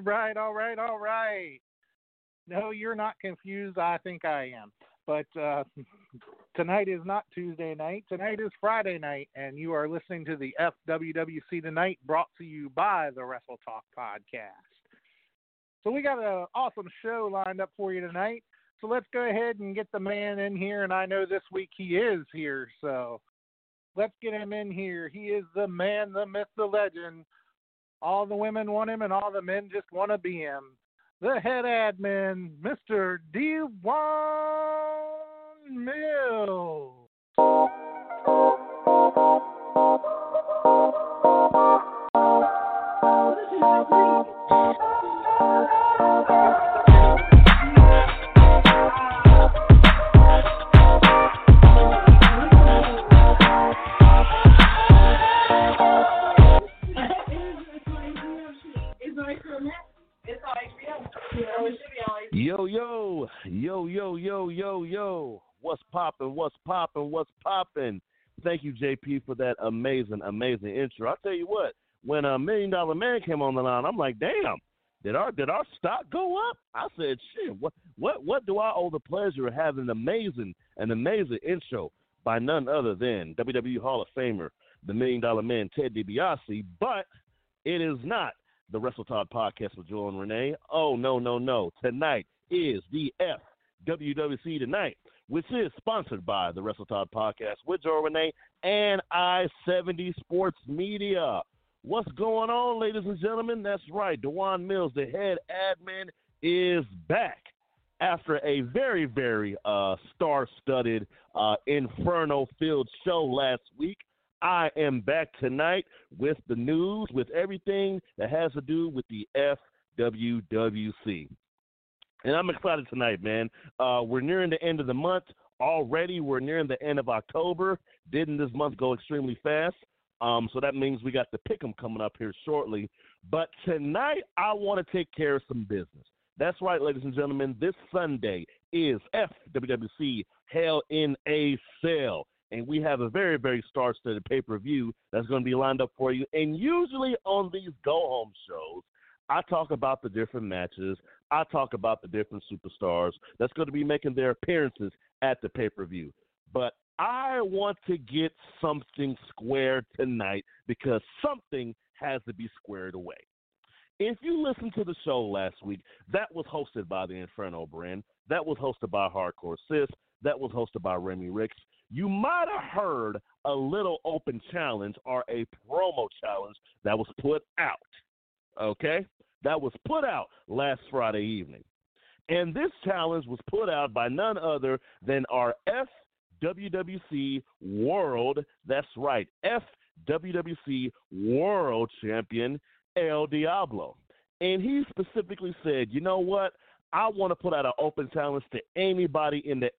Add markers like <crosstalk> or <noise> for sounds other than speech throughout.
All <laughs> right, all right, all right. No, you're not confused. I think I am. But uh, <laughs> tonight is not Tuesday night. Tonight is Friday night, and you are listening to the FWWC Tonight brought to you by the Wrestle Talk Podcast. So we got an awesome show lined up for you tonight. So let's go ahead and get the man in here. And I know this week he is here. So let's get him in here. He is the man, the myth, the legend. All the women want him, and all the men just want to be him. The head admin, Mr. Devon Mills. Yo, yo, yo, yo, yo, yo, yo. What's poppin'? What's poppin'? What's poppin'? Thank you, JP, for that amazing, amazing intro. I'll tell you what, when a million dollar man came on the line, I'm like, damn, did our did our stock go up? I said, shit, what what what do I owe the pleasure of having an amazing, an amazing intro by none other than WWE Hall of Famer, the million dollar man, Ted DiBiase, but it is not the Wrestle Talk podcast with Joel and Renee. Oh, no, no, no. Tonight is the FWWC Tonight, which is sponsored by the Wrestle Talk podcast with Joel and Renee and I 70 Sports Media. What's going on, ladies and gentlemen? That's right. Dewan Mills, the head admin, is back after a very, very uh, star studded, uh, inferno filled show last week. I am back tonight with the news, with everything that has to do with the FWWC. And I'm excited tonight, man. Uh, we're nearing the end of the month already. We're nearing the end of October. Didn't this month go extremely fast? Um, so that means we got the pick'em coming up here shortly. But tonight, I want to take care of some business. That's right, ladies and gentlemen. This Sunday is FWWC Hell in a Cell and we have a very, very star-studded pay-per-view that's going to be lined up for you. And usually on these go-home shows, I talk about the different matches. I talk about the different superstars that's going to be making their appearances at the pay-per-view. But I want to get something squared tonight because something has to be squared away. If you listened to the show last week, that was hosted by the Inferno brand. That was hosted by Hardcore Sis. That was hosted by Remy Ricks you might have heard a little open challenge or a promo challenge that was put out. Okay? That was put out last Friday evening. And this challenge was put out by none other than our FWWC World, that's right, FWWC World Champion, El Diablo. And he specifically said, you know what? I want to put out an open challenge to anybody in the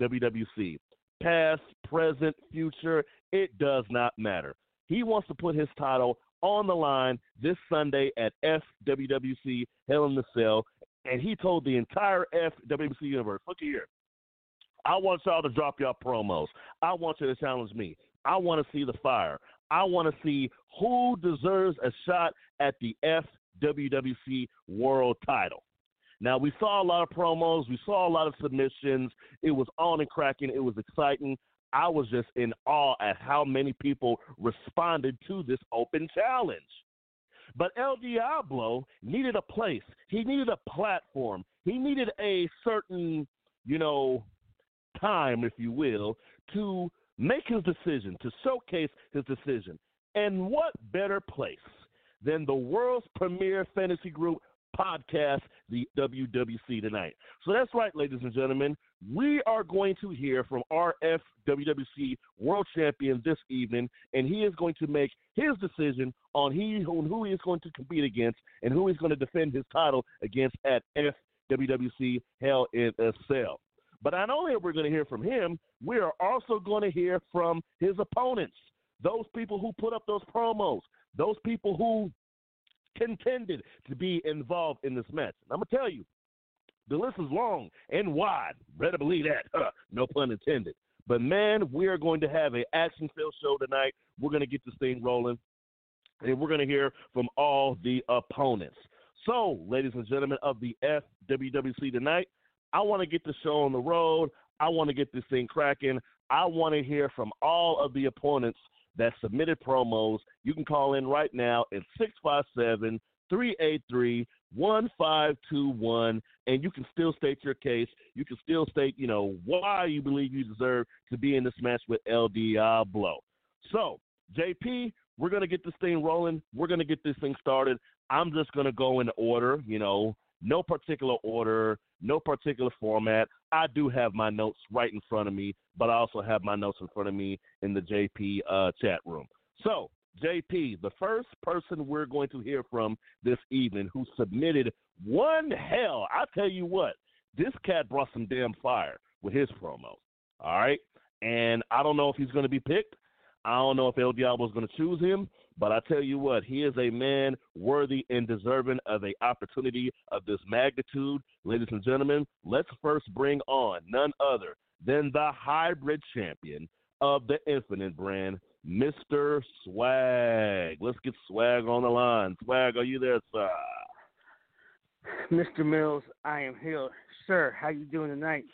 FWWC past, present, future, it does not matter. He wants to put his title on the line this Sunday at FWWC Hell in the Cell, and he told the entire FWWC universe, look here, I want y'all to drop y'all promos. I want you to challenge me. I want to see the fire. I want to see who deserves a shot at the FWWC World title. Now we saw a lot of promos, we saw a lot of submissions. It was on and cracking. It was exciting. I was just in awe at how many people responded to this open challenge. But El Diablo needed a place. He needed a platform. He needed a certain, you know, time, if you will, to make his decision, to showcase his decision. And what better place than the world's premier fantasy group podcast, the WWC tonight. So that's right, ladies and gentlemen. we are going to hear from our FWWC World Champion this evening, and he is going to make his decision on he on who he is going to compete against and who he's going to defend his title against at FWWC Hell in a Cell. But not only are we going to hear from him, we are also going to hear from his opponents, those people who put up those promos, those people who contended to be involved in this match. And I'm going to tell you, the list is long and wide. Better believe that. <laughs> Huh, no pun intended. But man, we are going to have an action-filled show tonight. We're going to get this thing rolling, and we're going to hear from all the opponents. So, ladies and gentlemen of the FWWC tonight, I want to get the show on the road. I want to get this thing cracking. I want to hear from all of the opponents that submitted promos. You can call in right now at 657 383 1521, and you can still state your case. You can still state, you know, why you believe you deserve to be in this match with El Diablo. So, JP, we're going to get this thing rolling. We're going to get this thing started. I'm just going to go in order, you know, no particular order, no particular format. I do have my notes right in front of me, but I also have my notes in front of me in the JP uh, chat room. So, JP, the first person we're going to hear from this evening who submitted one hell, I tell you what, this cat brought some damn fire with his promo. All right. And I don't know if he's going to be picked. I don't know if El Diablo is going to choose him, but I tell you what, he is a man worthy and deserving of a opportunity of this magnitude. Ladies and gentlemen, let's first bring on none other than the hybrid champion of the Infinite brand, Mr. Swag. Let's get Swag on the line. Swag, are you there, sir? Mr. Mills, I am here. Sir, how you doing tonight?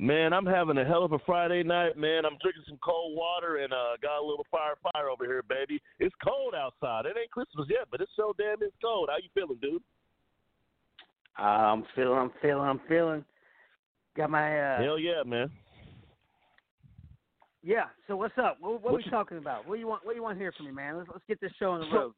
Man, I'm having a hell of a Friday night, man. I'm drinking some cold water and uh got a little fire fire over here, baby. It's cold outside. It ain't Christmas yet, but it's so damn it's cold. How you feeling, dude? Uh, I'm feeling, I'm feeling, I'm feeling. Got my uh Hell yeah, man. Yeah. So what's up? What, what, What are we you- talking about? What do you want? What do you want to hear from me, man? Let's let's get this show on the So- road.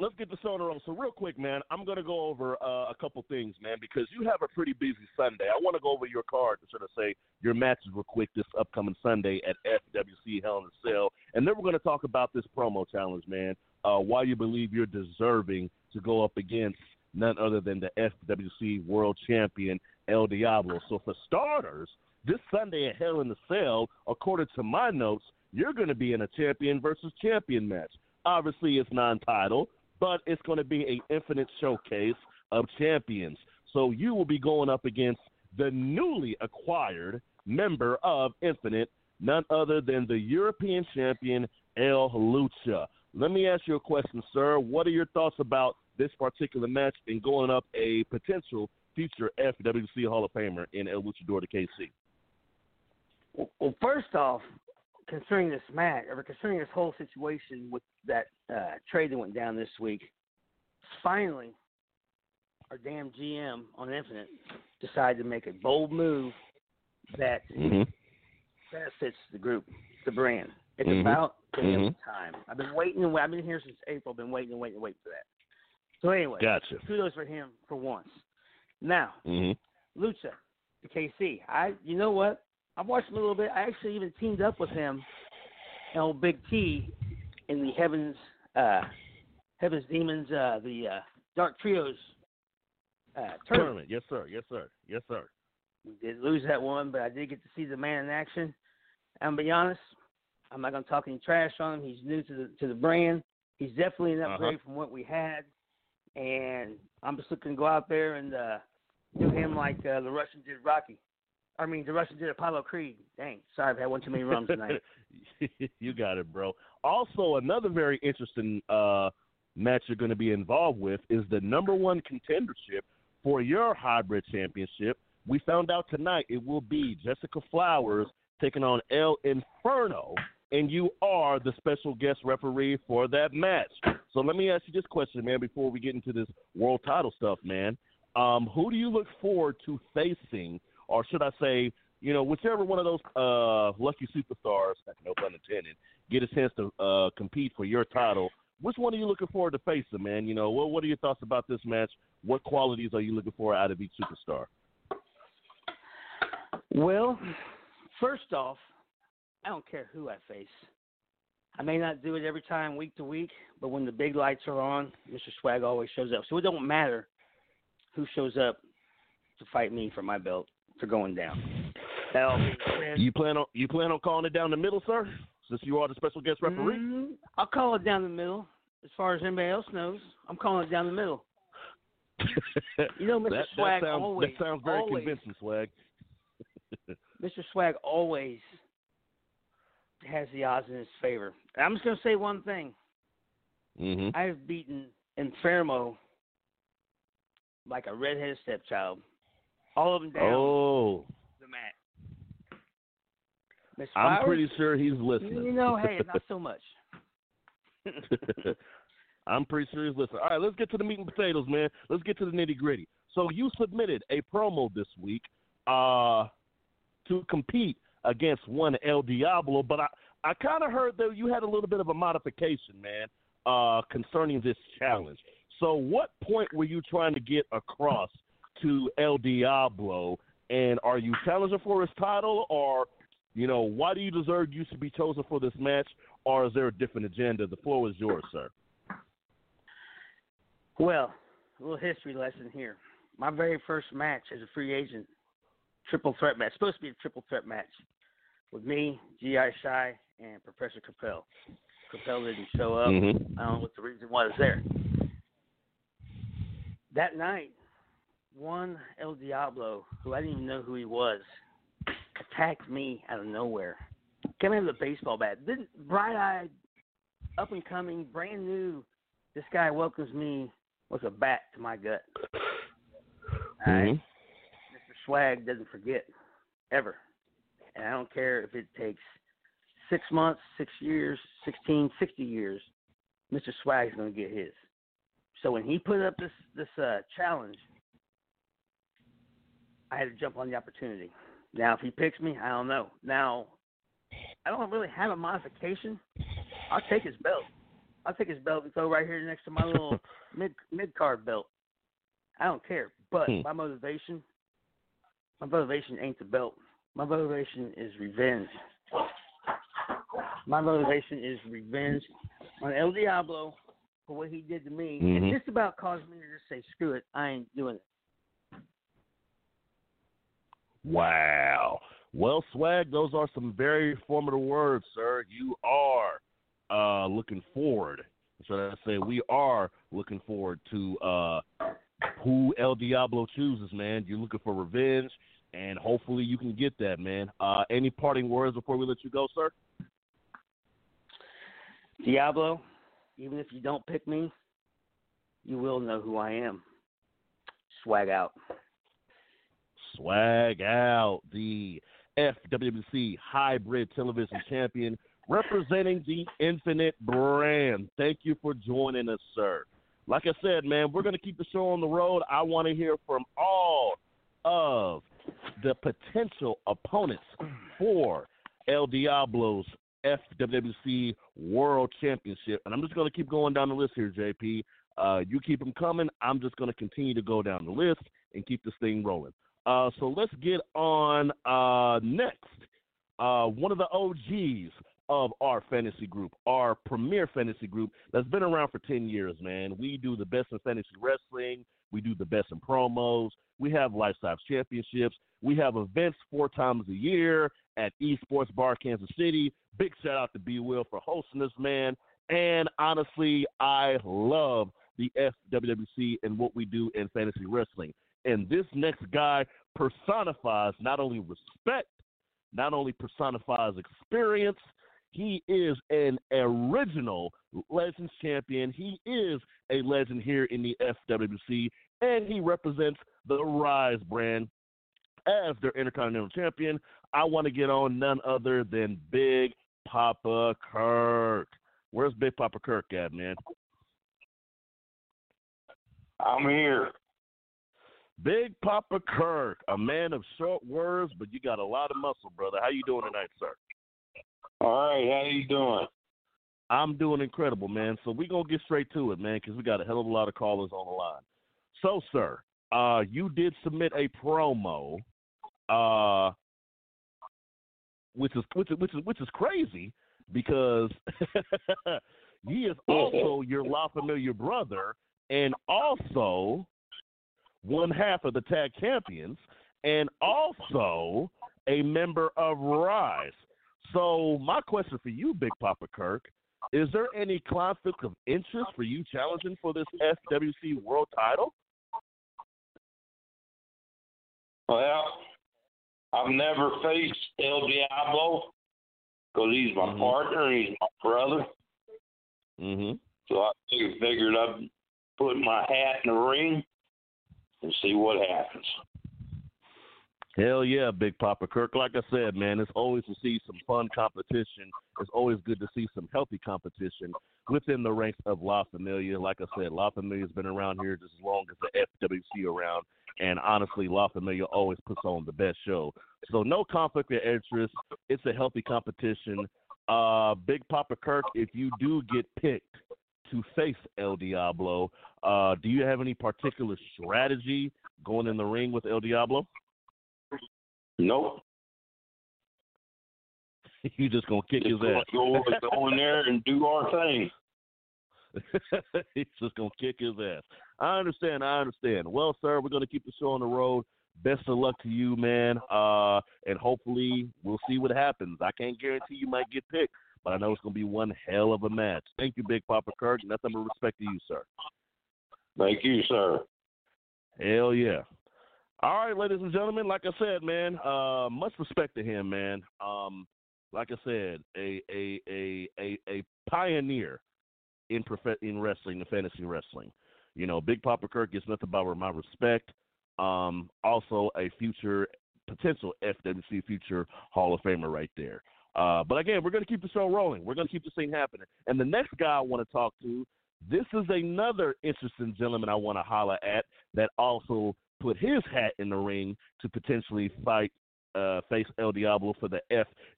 Let's get the on. So real quick, man, I'm gonna go over uh, a couple things, man, because you have a pretty busy Sunday. I want to go over your card to sort of say your matches real quick this upcoming Sunday at FWC Hell in a Cell, and then we're gonna talk about this promo challenge, man. Uh, why you believe you're deserving to go up against none other than the FWC World Champion El Diablo. So for starters, this Sunday at Hell in the Cell, according to my notes, you're to be in a champion versus champion match. Obviously, it's non-title, but it's going to be a infinite showcase of champions. So you will be going up against the newly acquired member of Infinite, none other than the European champion El Lucha. Let me ask you a question, sir. What are your thoughts about this particular match and going up a potential future FWC Hall of Famer in El Luchador de KC? Well, first off, concerning this match, or concerning this whole situation with that uh, trade that went down this week, finally, our damn GM on Infinite decided to make a bold move that Mm-hmm. benefits the group, the brand. It's Mhm. about damn Mhm. time. I've been waiting and I've been here since April. Been waiting and waiting and waiting for that. So anyway, Gotcha. kudos for him for once. Now, Mm-hmm. Lucha, the KC. I, you know what? I've watched him a little bit. I actually even teamed up with him and old Big T in the Heavens, uh, Heavens Demons, uh, the uh, Dark Trios uh, tournament. Tournament. Yes, sir. Yes, sir. Yes, sir. We did lose that one, but I did get to see the man in action. I'm gonna be honest. I'm not gonna talk any trash on him. He's new to the to the brand. He's definitely an Uh-huh. upgrade from what we had, and I'm just looking to go out there and uh, do him like uh, the Russian did Rocky. I mean, the Russian did Apollo Creed. Dang, sorry, I've had one too many rums tonight. <laughs> you got it, bro. Also, another very interesting uh, match you're going to be involved with is the number one contendership for your hybrid championship. We found out tonight it will be Jessica Flowers taking on El Inferno, and you are the special guest referee for that match. So let me ask you this question, man, before we get into this world title stuff, man. Um, who do you look forward to facing, or should I say, you know, whichever one of those uh, lucky superstars, no pun intended, get a chance to uh, compete for your title. Which one are you looking forward to facing, man? You know, what what are your thoughts about this match? What qualities are you looking for out of each superstar? Well, first off, I don't care who I face. I may not do it every time week to week, but when the big lights are on, Mr. Swag always shows up. So it don't matter who shows up to fight me for my belt for going down. Now, you plan on you plan on calling it down the middle, sir? Since you are the special guest referee, mm, I'll call it down the middle. As far as anybody else knows, I'm calling it down the middle. <laughs> you know, Mr. that, Swag that sounds, always that sounds very always, convincing, Swag. <laughs> Mr. Swag always has the odds in his favor. I'm just going to say one thing. Mm-hmm. I've beaten Inferno like a redheaded stepchild. All of them down oh. the mat. Miss I'm Flowers, pretty sure he's listening. You know, hey, not so much. <laughs> I'm pretty sure he's listening. All right, let's get to the meat and potatoes, man. Let's get to the nitty gritty. So you submitted a promo this week uh, to compete against one El Diablo, but I, I kind of heard that you had a little bit of a modification, man, uh, concerning this challenge. So, what point were you trying to get across to El Diablo? And are you challenging for his title, or you know, why do you deserve you to be chosen for this match, or is there a different agenda? The floor is yours, sir. Well, a little history lesson here. My very first match as a free agent, triple threat match, supposed to be a triple threat match, with me, G.I. Shy, and Professor Capel. Capel didn't show up. Mm-hmm. I don't know what the reason was there. That night, one El Diablo, who I didn't even know who he was, attacked me out of nowhere. Came in with a baseball bat. Bright eyed, up and coming, brand new. This guy welcomes me with a bat to my gut. Mm-hmm. Right? Mr. Swag doesn't forget ever. And I don't care if it takes six months, six years, sixteen, sixty years, Mr. Swag's gonna get his. So when he put up this this uh, challenge, I had to jump on the opportunity. Now, if he picks me, I don't know. Now, I don't really have a modification. I'll take his belt. I'll take his belt and throw right here next to my little <laughs> mid mid card belt. I don't care. But Hmm. my motivation, my motivation ain't the belt. My motivation is revenge. My motivation is revenge on El Diablo for what he did to me, Mhm. and just about caused me to just say, "Screw it, I ain't doing it." Wow. Well, Swag, those are some very formative words, sir. You are uh, looking forward. So I say we are looking forward to uh, who El Diablo chooses, man. You're looking for revenge, and hopefully you can get that, man. Uh, any parting words before we let you go, sir? Diablo, even if you don't pick me, you will know who I am. Swag out. Swag out the FWC Hybrid Television Champion representing the Infinite brand. Thank you for joining us, sir. Like I said, man, we're going to keep the show on the road. I want to hear from all of the potential opponents for El Diablo's FWC World Championship. And I'm just going to keep going down the list here, JP. Uh, you keep them coming. I'm just going to continue to go down the list and keep this thing rolling. Uh, so let's get on uh, next. Uh, one of the OGs of our fantasy group, our premier fantasy group that's been around for 10 years, man. We do the best in fantasy wrestling. We do the best in promos. We have life size championships. We have events four times a year at Esports Bar Kansas City. Big shout out to B Will for hosting this, man. And honestly, I love the FWWC and what we do in fantasy wrestling. And this next guy personifies not only respect, not only personifies experience, he is an original Legends champion. He is a legend here in the FWC, and he represents the Rise brand as their Intercontinental Champion. I want to get on none other than Big Papa Kirk. Where's Big Papa Kirk at, man? I'm here. Big Papa Kirk, a man of short words, but you got a lot of muscle, brother. How you doing tonight, sir? All right, how you doing? I'm doing incredible, man. So we're going to get straight to it, man, because we got a hell of a lot of callers on the line. So, sir, uh, you did submit a promo uh, which is which is which is, which is crazy because <laughs> he is <laughs> also your La Familia brother and also one half of the tag champions and also a member of Rise. So my question for you, Big Papa Kirk, is there any conflict of interest for you challenging for this FWC World Title? Well, I've never faced El Diablo because he's my Mhm. partner he's my brother. Mm-hmm. So I figured I'd put my hat in the ring and see what happens. Hell yeah, Big Papa Kirk. Like I said, man, it's always to see some fun competition. It's always good to see some healthy competition within the ranks of La Familia. Like I said, La Familia has been around here just as long as the FWC around, and honestly, La Familia always puts on the best show. So no conflict of interest. It's a healthy competition. Uh, Big Papa Kirk, if you do get picked to face El Diablo, uh, do you have any particular strategy going in the ring with El Diablo? Nope. <laughs> you just gonna kick his Just ass. go, go in there and do our thing. <laughs> He's just gonna kick his ass. I understand. I understand. Well, sir, we're gonna keep the show on the road. Best of luck to you, man. Uh, and hopefully we'll see what happens. I can't guarantee you might get picked, but I know it's gonna be one hell of a match. Thank you, Big Papa Kirk. Nothing but respect to you, sir. Thank you, sir. Hell yeah. All right, ladies and gentlemen, like I said, man, uh, much respect to him, man. Um, like I said, a a a a, a pioneer in prof- in wrestling, in fantasy wrestling. You know, Big Papa Kirk gets nothing but my respect. Um, also a future potential FWC future Hall of Famer right there. Uh, but again, we're going to keep the show rolling. We're going to keep this thing happening. And the next guy I want to talk to, this is another interesting gentleman I want to holler at that also put his hat in the ring to potentially fight uh, face El Diablo for the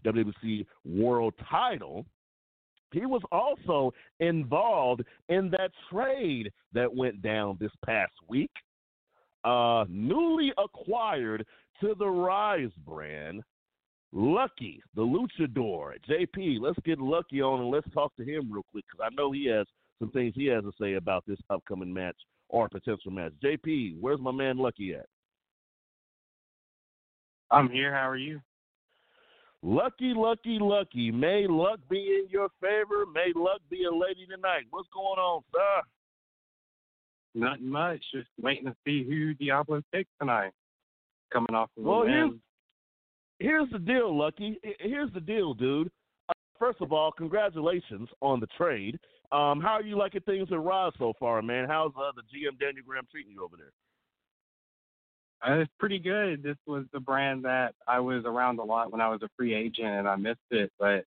FWC World Title. He was also involved in that trade that went down this past week. Uh, newly acquired to the Rise brand, Lucky, the Luchador. JP, let's get Lucky on and let's talk to him real quick because I know he has some things he has to say about this upcoming match or potential match. JP, where's my man Lucky at? I'm here. How are you? Lucky, lucky, lucky. May luck be in your favor. May luck be a lady tonight. What's going on, sir? Nothing much. Just waiting to see who Diablo picks tonight. Coming off of Well, here's win. Here's the deal, Lucky. Here's the deal, dude. Uh, first of all, congratulations on the trade. Um, how are you liking things at Rise so far, man? How's uh, the GM Daniel Graham treating you over there? Uh, it's pretty good. This was the brand that I was around a lot when I was a free agent, and I missed it. But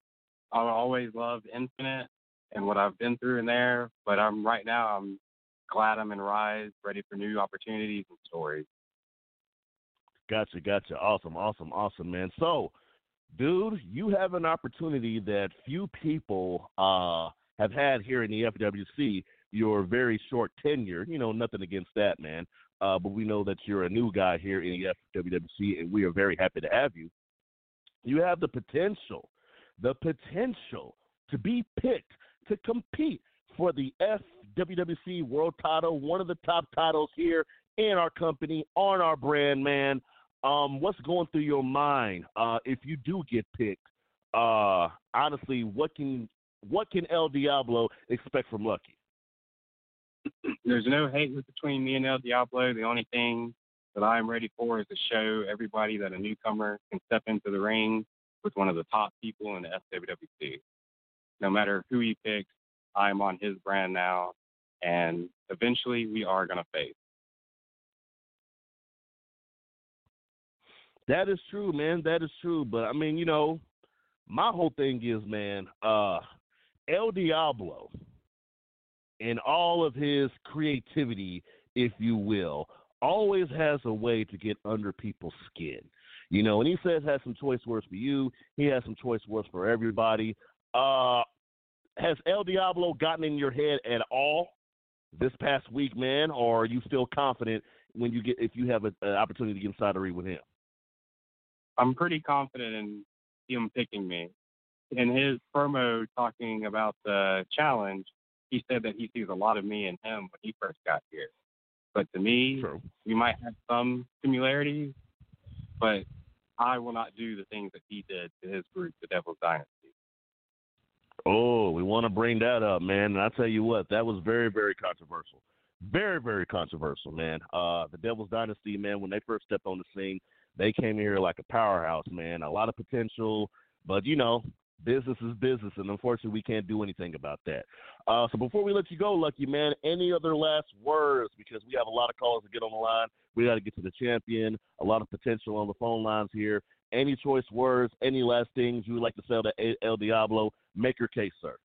I always loved Infinite and what I've been through in there. But I'm right now. I'm glad I'm in Rise, ready for new opportunities and stories. Gotcha, gotcha. Awesome, awesome, awesome, man. So, dude, you have an opportunity that few people uh, have had here in the FWC. Your very short tenure, you know, nothing against that, man. Uh, but we know that you're a new guy here in the FWC, and we are very happy to have you. You have the potential, the potential to be picked to compete for the FWWC World Title, one of the top titles here in our company, on our brand, man. Um, what's going through your mind uh, if you do get picked? Uh, honestly, what can what can El Diablo expect from Lucky? There's no hate between me and El Diablo. The only thing that I'm ready for is to show everybody that a newcomer can step into the ring with one of the top people in the FWWC. No matter who he picks, I'm on his brand now, and eventually we are going to face. That is true, man. That is true. But I mean, you know, my whole thing is, man, uh, El Diablo, and all of his creativity, if you will, always has a way to get under people's skin. You know, and he says has some choice words for you. He has some choice words for everybody. Uh, has El Diablo gotten in your head at all this past week, man? Or are you still confident when you get if you have an opportunity to get inside the ring with him? I'm pretty confident in him picking me. In his promo talking about the challenge, he said that he sees a lot of me in him when he first got here. But to me, True. we might have some similarities, but I will not do the things that he did to his group, the Devil's Dynasty. Oh, we want to bring that up, man. And I tell you what, that was very, very controversial. Very, very controversial, man. Uh, the Devil's Dynasty, man, when they first stepped on the scene, they came here like a powerhouse, man. A lot of potential, but you know, business is business, and unfortunately, we can't do anything about that. Uh, so before we let you go, Lucky man, any other last words? Because we have a lot of calls to get on the line. We got to get to the champion. A lot of potential on the phone lines here. Any choice words? Any last things you would like to sell to El Diablo? Make your case, sir.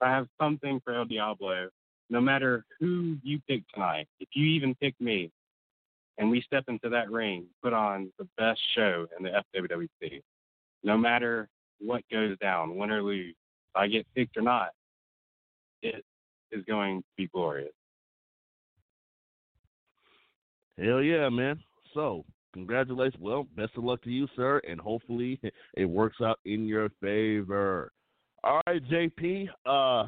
I have something for El Diablo. No matter who you pick tonight, if you even pick me, and we step into that ring, put on the best show in the FWWC. No matter what goes down, win or lose, if I get picked or not, it is going to be glorious. Hell yeah, man. So, congratulations. Well, best of luck to you, sir, and hopefully <laughs> it works out in your favor. All right, JP. Uh,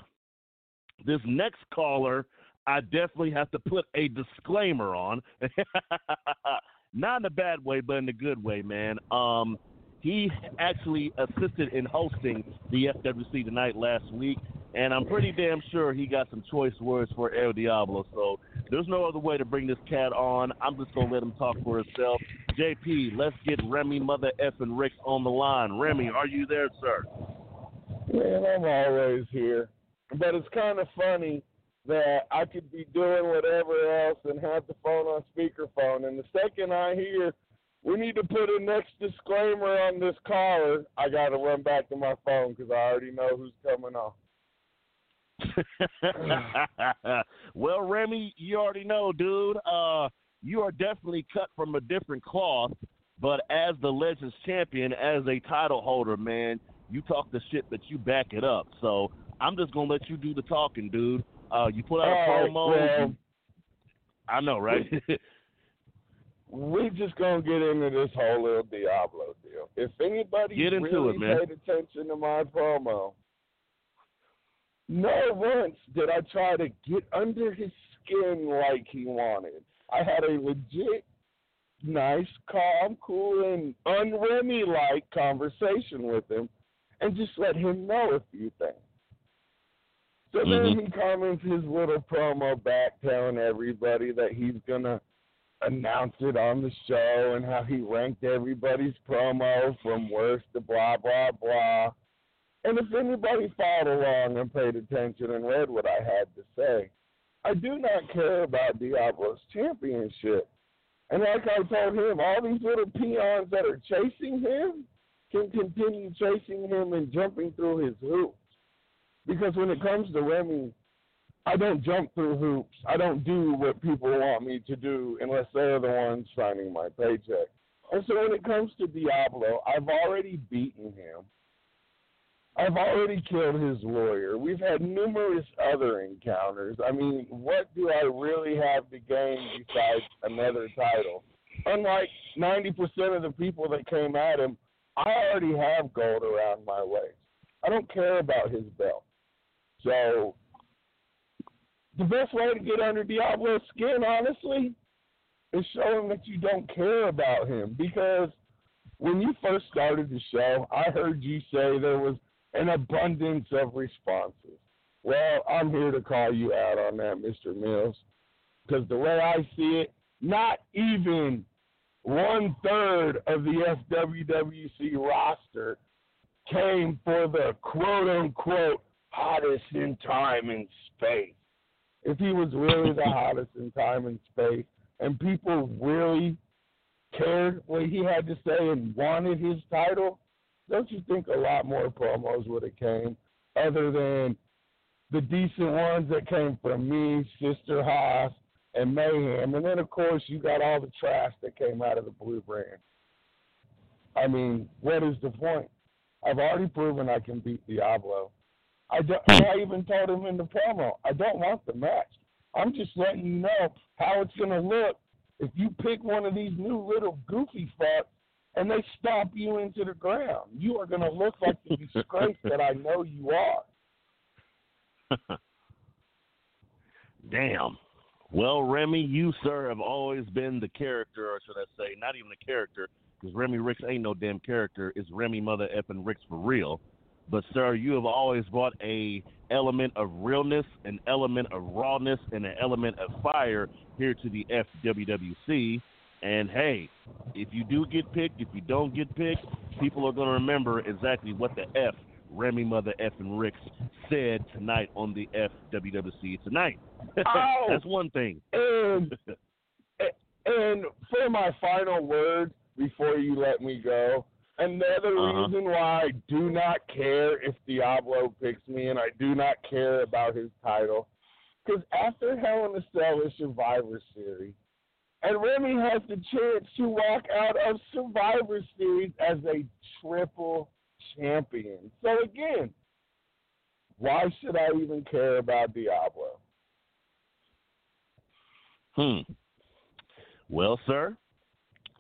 this next caller, I definitely have to put a disclaimer on. <laughs> Not in a bad way, but in a good way, man. Um, he actually assisted in hosting the FWC tonight last week, and I'm pretty damn sure he got some choice words for El Diablo. So there's no other way to bring this cat on. I'm just gonna let him talk for himself. JP, let's get Remy Mother F and Rick on the line. Remy, are you there, sir? Man, I'm always here. But it's kind of funny that I could be doing whatever else and have the phone on speakerphone. And the second I hear we need to put a next disclaimer on this caller, I got to run back to my phone because I already know who's coming on. <laughs> well, Remy, you already know, dude. Uh, you are definitely cut from a different cloth. But as the Legends champion, as a title holder, man, you talk the shit, but you back it up. So I'm just gonna let you do the talking, dude. Uh, you put out a promo. well- I know, right? <laughs> we just gonna get into this whole little Diablo deal. If anybody Get into really it, man. paid attention to my promo, no once did I try to get under his skin like he wanted. I had a legit, nice, calm, cool, and unremy like conversation with him, and just let him know a few things. So then Mhm. he comments his little promo back telling everybody that he's gonna announce it on the show and how he ranked everybody's promo from worst to blah blah blah. And if anybody followed along and paid attention and read what I had to say, I do not care about Diablo's championship. And like I told him, all these little peons that are chasing him can continue chasing him and jumping through his hoops. Because when it comes to Remy, I don't jump through hoops. I don't do what people want me to do unless they're the ones signing my paycheck. And so when it comes to Diablo, I've already beaten him. I've already killed his lawyer. We've had numerous other encounters. I mean, what do I really have to gain besides another title? Unlike 90% of the people that came at him, I already have gold around my waist. I don't care about his belt. So, the best way to get under Diablo's skin, honestly, is show him that you don't care about him. Because when you first started the show, I heard you say there was an abundance of responses. Well, I'm here to call you out on that, Mr. Mills. Because the way I see it, not even one third of the FWWC roster came for the quote unquote hottest in time and space. If he was really the hottest in time and space, and people really cared what he had to say and wanted his title, don't you think a lot more promos would have came other than the decent ones that came from me, Sister Haas, and Mayhem, and then of course you got all the trash that came out of the Blue Brand. I mean, what is the point? I've already proven I can beat Diablo. I don't, hmm. I even told him in the promo, I don't want the match. I'm just letting you know how it's gonna look if you pick one of these new little goofy fucks and they stomp you into the ground. You are going to look like the disgrace that I know you are. <laughs> Damn. Well, Remy, you, sir, have always been the character, or should I say, not even the character, because Remy Ricks ain't no damn character. It's Remy Mother effing Ricks for real. But, sir, you have always brought a element of realness, an element of rawness, and an element of fire here to the FWWC. And hey, if you do get picked, if you don't get picked, people are going to remember exactly what the F Remy Mother F and Ricks said tonight on the FWWC tonight. <laughs> Oh, That's one thing. and <laughs> and for my final word before you let me go, another Uh-huh. reason why I do not care if Diablo picks me and I do not care about his title, because after Hell in a Cell is Survivor Series, and Remy has the chance to walk out of Survivor Series as a triple champion. So again, why should I even care about Diablo? Hmm. Well, sir,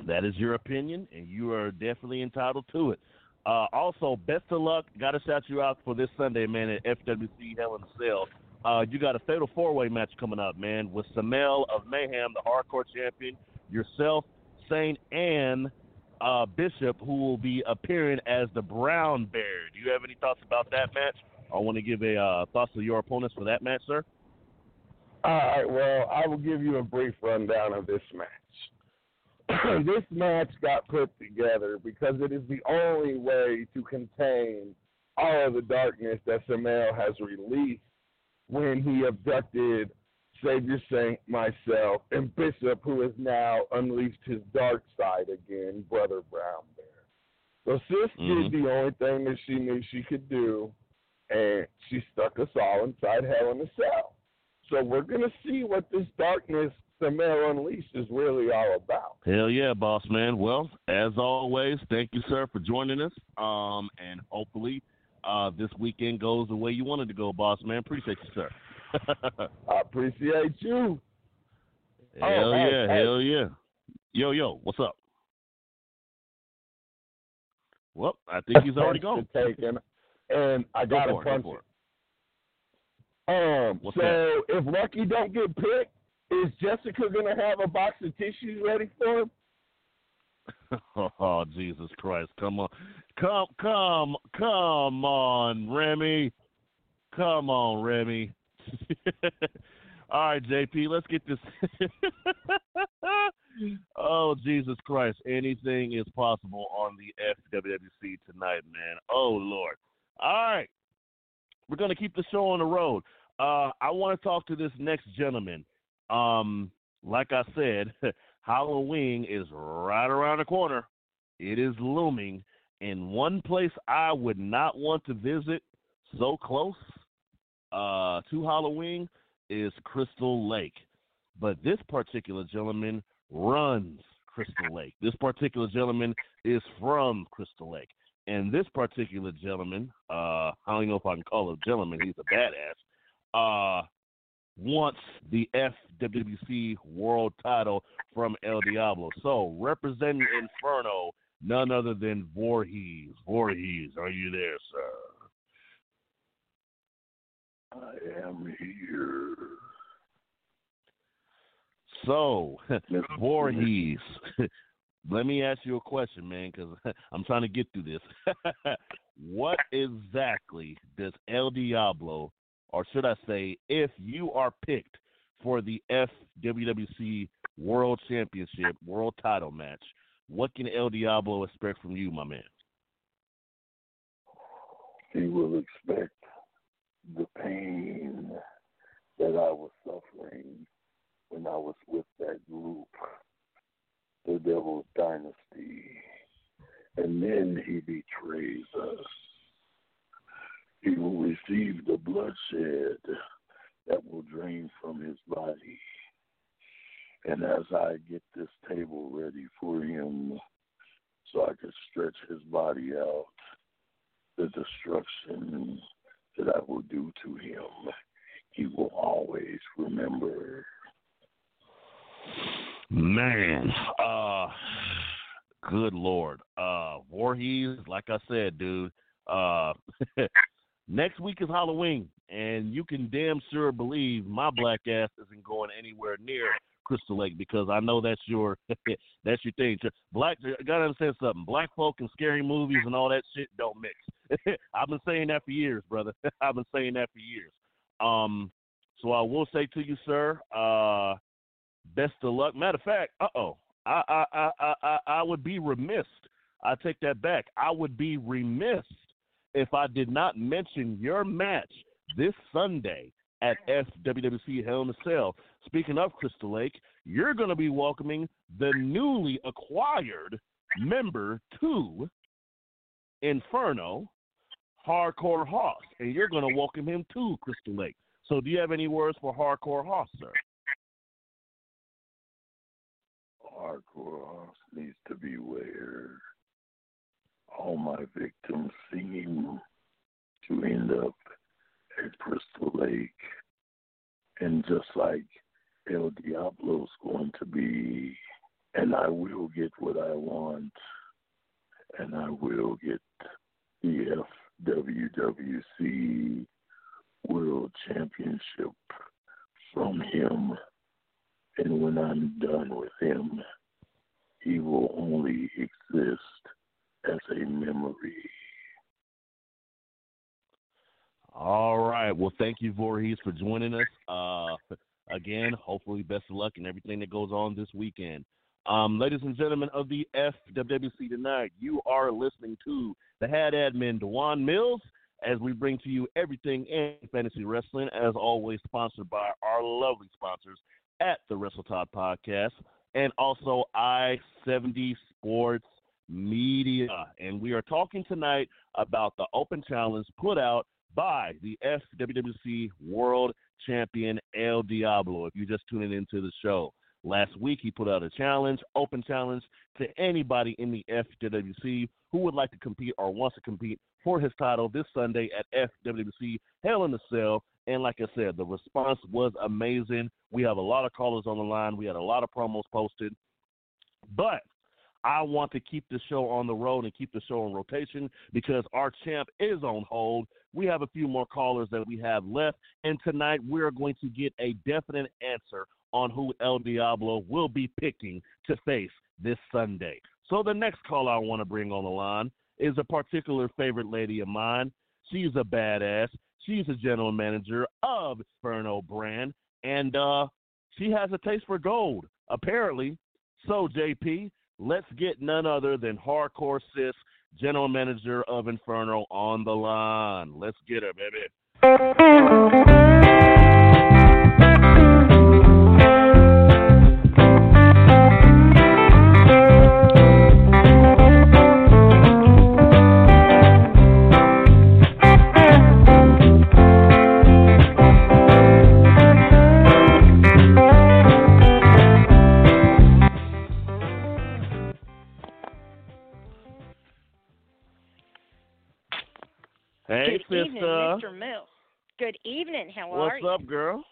that is your opinion, and you are definitely entitled to it. Uh, also, best of luck. Got to shout you out for this Sunday, man, at FWC Hell in a Cell. Uh, you got a fatal four way match coming up, man, with Samel of Mayhem, the hardcore champion, yourself, Saint, and uh, Bishop, who will be appearing as the Brown Bear. Do you have any thoughts about that match? I want to give a uh, thoughts of your opponents for that match, sir. All right, well, I will give you a brief rundown of this match. This match got put together because it is the only way to contain all of the darkness that Samel has released when he abducted Savior Saint, myself, and Bishop, who has now unleashed his dark side again, Brother Brown Bear. So Sis Mhm. did the only thing that she knew she could do, and she stuck us all inside Hell in a Cell. So we're gonna see what this darkness Samel Unleashed is really all about. Hell yeah, boss man. Well, as always, thank you, sir, for joining us. Um, and hopefully, uh, this weekend goes the way you wanted to go, boss man. Appreciate you, sir. <laughs> I appreciate you. hell Oh, yeah, hey. hell yeah. Yo, yo, what's up? Well, I think he's already gone. Taken, and I Go got to for it, go punch for it. Um, What's so if Lucky don't get picked, is Jessica gonna have a box of tissues ready for him? <laughs> Oh Jesus Christ! Come on, come, come, come on, Remy. Come on, Remy. <laughs> All right, JP, let's get this. <laughs> oh Jesus Christ! Anything is possible on the FWWC tonight, man. Oh Lord! All right, we're gonna keep the show on the road. Uh, I want to talk to this next gentleman. Um, like I said, <laughs> Halloween is right around the corner. It is looming. And one place I would not want to visit so close uh, to Halloween is Crystal Lake. But this particular gentleman runs Crystal Lake. This particular gentleman is from Crystal Lake. And this particular gentleman, uh, I don't know if I can call him a gentleman, he's a badass, uh, wants the FWC World Title from El Diablo. So representing Inferno, none other than Voorhees. Voorhees, are you there, sir? I am here. So, <laughs> Voorhees, <laughs> let me ask you a question, man, because <laughs> I'm trying to get through this. what exactly does El Diablo, or should I say, if you are picked for the FWWC World Championship, World Title match, what can El Diablo expect from you, my man? He will expect the pain that I was suffering when I was with that group, the Devil's Dynasty. And then he betrays us. He will receive the bloodshed that will drain from his body. And as I get this table ready for him, so I can stretch his body out, the destruction that I will do to him, he will always remember. Man, uh, Good Lord. Uh, Voorhees, like I said, dude. Uh, <laughs> next week is Halloween, and you can damn sure believe my black ass isn't going anywhere near Crystal Lake because I know that's your <laughs> that's your thing. Black, you gotta understand something. Black folk and scary movies and all that shit don't mix. <laughs> I've been saying that for years, brother. <laughs> I've been saying that for years. Um, so I will say to you, sir, uh, best of luck. Matter of fact, uh oh, I, I I I I would be remiss. I take that back. I would be remiss if I did not mention your match this Sunday at FWWC Hell in a Cell. Speaking of Crystal Lake, you're going to be welcoming the newly acquired member to Inferno, Hardcore Hoss, and you're going to welcome him to Crystal Lake. So, do you have any words for Hardcore Hoss, sir? Hardcore Hoss needs to beware. All my victims seem to end up at Crystal Lake. And just like El Diablo's going to be, and I will get what I want, and I will get the FWWC World Championship from him. And when I'm done with him, he will only exist as a memory. All right. Well, thank you, Voorhees, for joining us. Uh, again, hopefully, best of luck in everything that goes on this weekend. Um, ladies and gentlemen of the FWC tonight, you are listening to the head admin, Dewan Mills, as we bring to you everything in fantasy wrestling, as always, sponsored by our lovely sponsors at the Wrestle Talk Podcast and also I 70 Sports Media. And we are talking tonight about the open challenge put out by the FWWC World Champion El Diablo. If you're just tuning into the show, last week he put out a challenge, open challenge to anybody in the FWWC who would like to compete or wants to compete for his title this Sunday at FWWC Hell in the Cell. And like I said, the response was amazing. We have a lot of callers on the line. We had a lot of promos posted. But I want to keep the show on the road and keep the show in rotation because our champ is on hold. We have a few more callers that we have left, and tonight we're going to get a definite answer on who El Diablo will be picking to face this Sunday. So the next call I want to bring on the line is a particular favorite lady of mine. She's a badass. She's a general manager of Inferno brand, and uh, she has a taste for gold, apparently. So, JP, let's get none other than Hardcore Sis, general manager of Inferno, on the line. Let's get her, baby. Mr. Mills. Good evening. How are you? What's up, girl?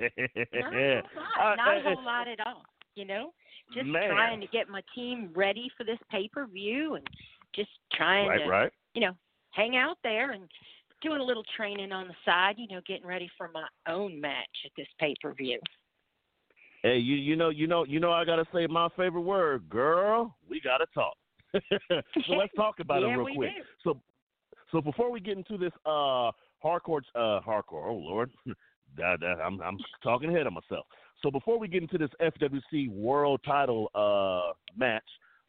Not a whole lot. <laughs> Not a whole lot at all. You know, just Man. trying to get my team ready for this pay per view and just trying Right, to, right. you know, hang out there and doing a little training on the side. You know, getting ready for my own match at this pay per view. Hey, you you know you know you know I gotta say my favorite word, girl. We gotta talk. <laughs> so let's talk about <laughs> Yeah, it real quick. do. So so before we get into this uh hardcore uh hardcore, oh lord, <laughs> I'm I'm talking ahead of myself. So before we get into this FWC World Title uh match,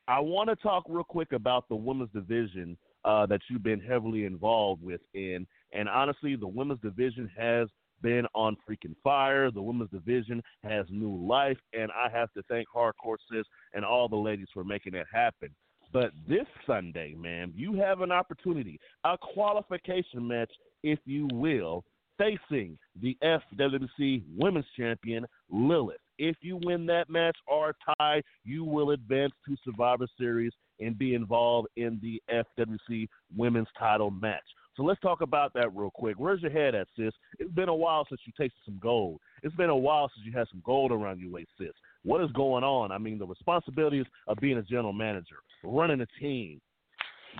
I want to talk real quick about the women's division uh, that you've been heavily involved with in. And honestly, the women's division has been on freaking fire. The women's division has new life, and I have to thank Hardcore Sis and all the ladies for making that happen. But this Sunday, man, you have an opportunity, a qualification match, if you will, facing the FWC Women's Champion Lilith. If you win that match or tie, you will advance to Survivor Series and be involved in the FWC Women's Title match. So let's talk about that real quick. Where's your head at, sis? It's been a while since you tasted some gold. It's been a while since you had some gold around your waist, eh, sis. What is going on? I mean, the responsibilities of being a general manager, running a team,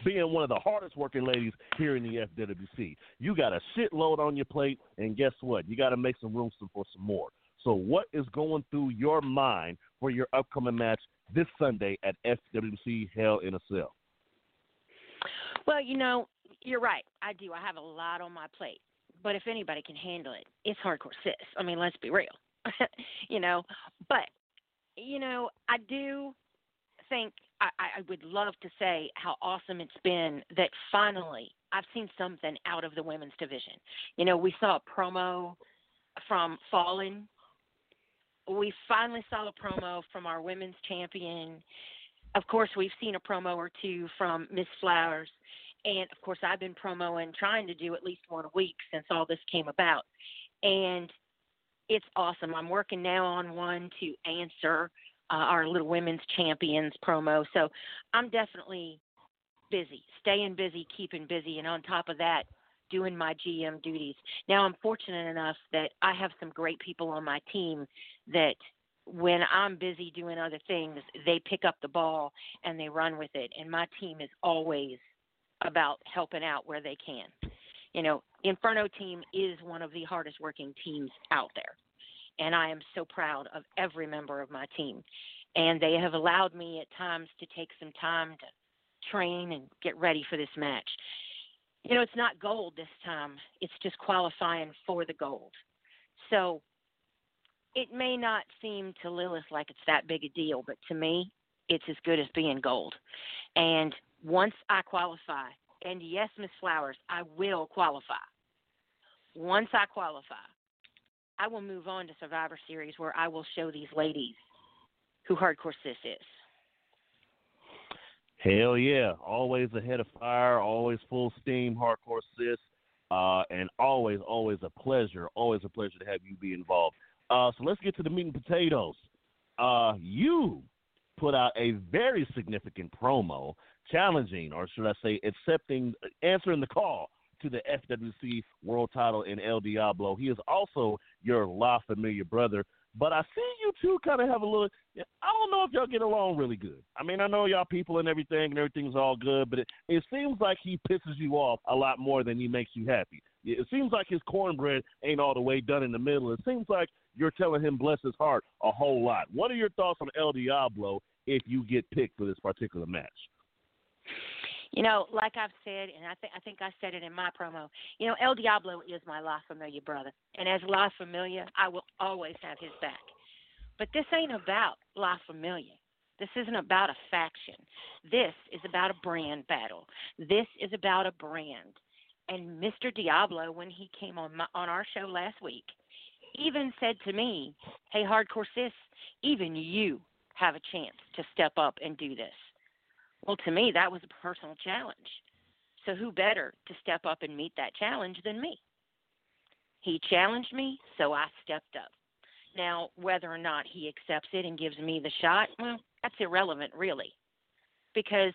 being one of the hardest working ladies here in the FWC. You got a shitload on your plate, and guess what? You got to make some room for some more. So, what is going through your mind for your upcoming match this Sunday at FWC Hell in a Cell? Well, you know, you're right. I do. I have a lot on my plate. But if anybody can handle it, it's hardcore sis. I mean, let's be real. <laughs> you know, but you know, I do think I, I would love to say how awesome it's been that finally I've seen something out of the women's division. You know, we saw a promo from Fallen. We finally saw a promo from our women's champion. Of course, we've seen a promo or two from Miss Flowers. And of course, I've been promoing, trying to do at least one a week since all this came about. And it's awesome. I'm working now on one to answer uh, our little women's champions promo. So I'm definitely busy, staying busy, keeping busy, and on top of that, doing my GM duties. Now I'm fortunate enough that I have some great people on my team that when I'm busy doing other things, they pick up the ball and they run with it. And my team is always about helping out where they can. You know, Inferno team is one of the hardest working teams out there. And I am so proud of every member of my team. And they have allowed me at times to take some time to train and get ready for this match. You know, it's not gold this time, it's just qualifying for the gold. So it may not seem to Lilith like it's that big a deal, but to me, it's as good as being gold. And once I qualify, and yes, Miss Flowers, I will qualify. Once I qualify, I will move on to Survivor Series where I will show these ladies who Hardcore Sis is. Hell yeah. Always ahead of fire, always full steam, Hardcore Sis. Uh, and always, always a pleasure, always a pleasure to have you be involved. Uh, so let's get to the meat and potatoes. Uh, you put out a very significant promo challenging, or should I say, accepting, answering the call to the FWC World Title in El Diablo. He is also your La Familia brother. But I see you two kind of have a little. I don't know if y'all get along really good. I mean, I know y'all people and everything, and everything's all good, but it, it seems like he pisses you off a lot more than he makes you happy. It seems like his cornbread ain't all the way done in the middle. It seems like you're telling him bless his heart a whole lot. What are your thoughts on El Diablo if you get picked for this particular match? You know, like I've said, and I think I think I said it in my promo. You know, El Diablo is my La Familia brother, and as La Familia, I will always have his back. But this ain't about La Familia. This isn't about a faction. This is about a brand battle. This is about a brand. And Mr. Diablo, when he came on my, on our show last week, even said to me, "Hey, hardcore sis, even you have a chance to step up and do this." Well, to me, that was a personal challenge. So, who better to step up and meet that challenge than me? He challenged me, so I stepped up. Now, whether or not he accepts it and gives me the shot, well, that's irrelevant, really. Because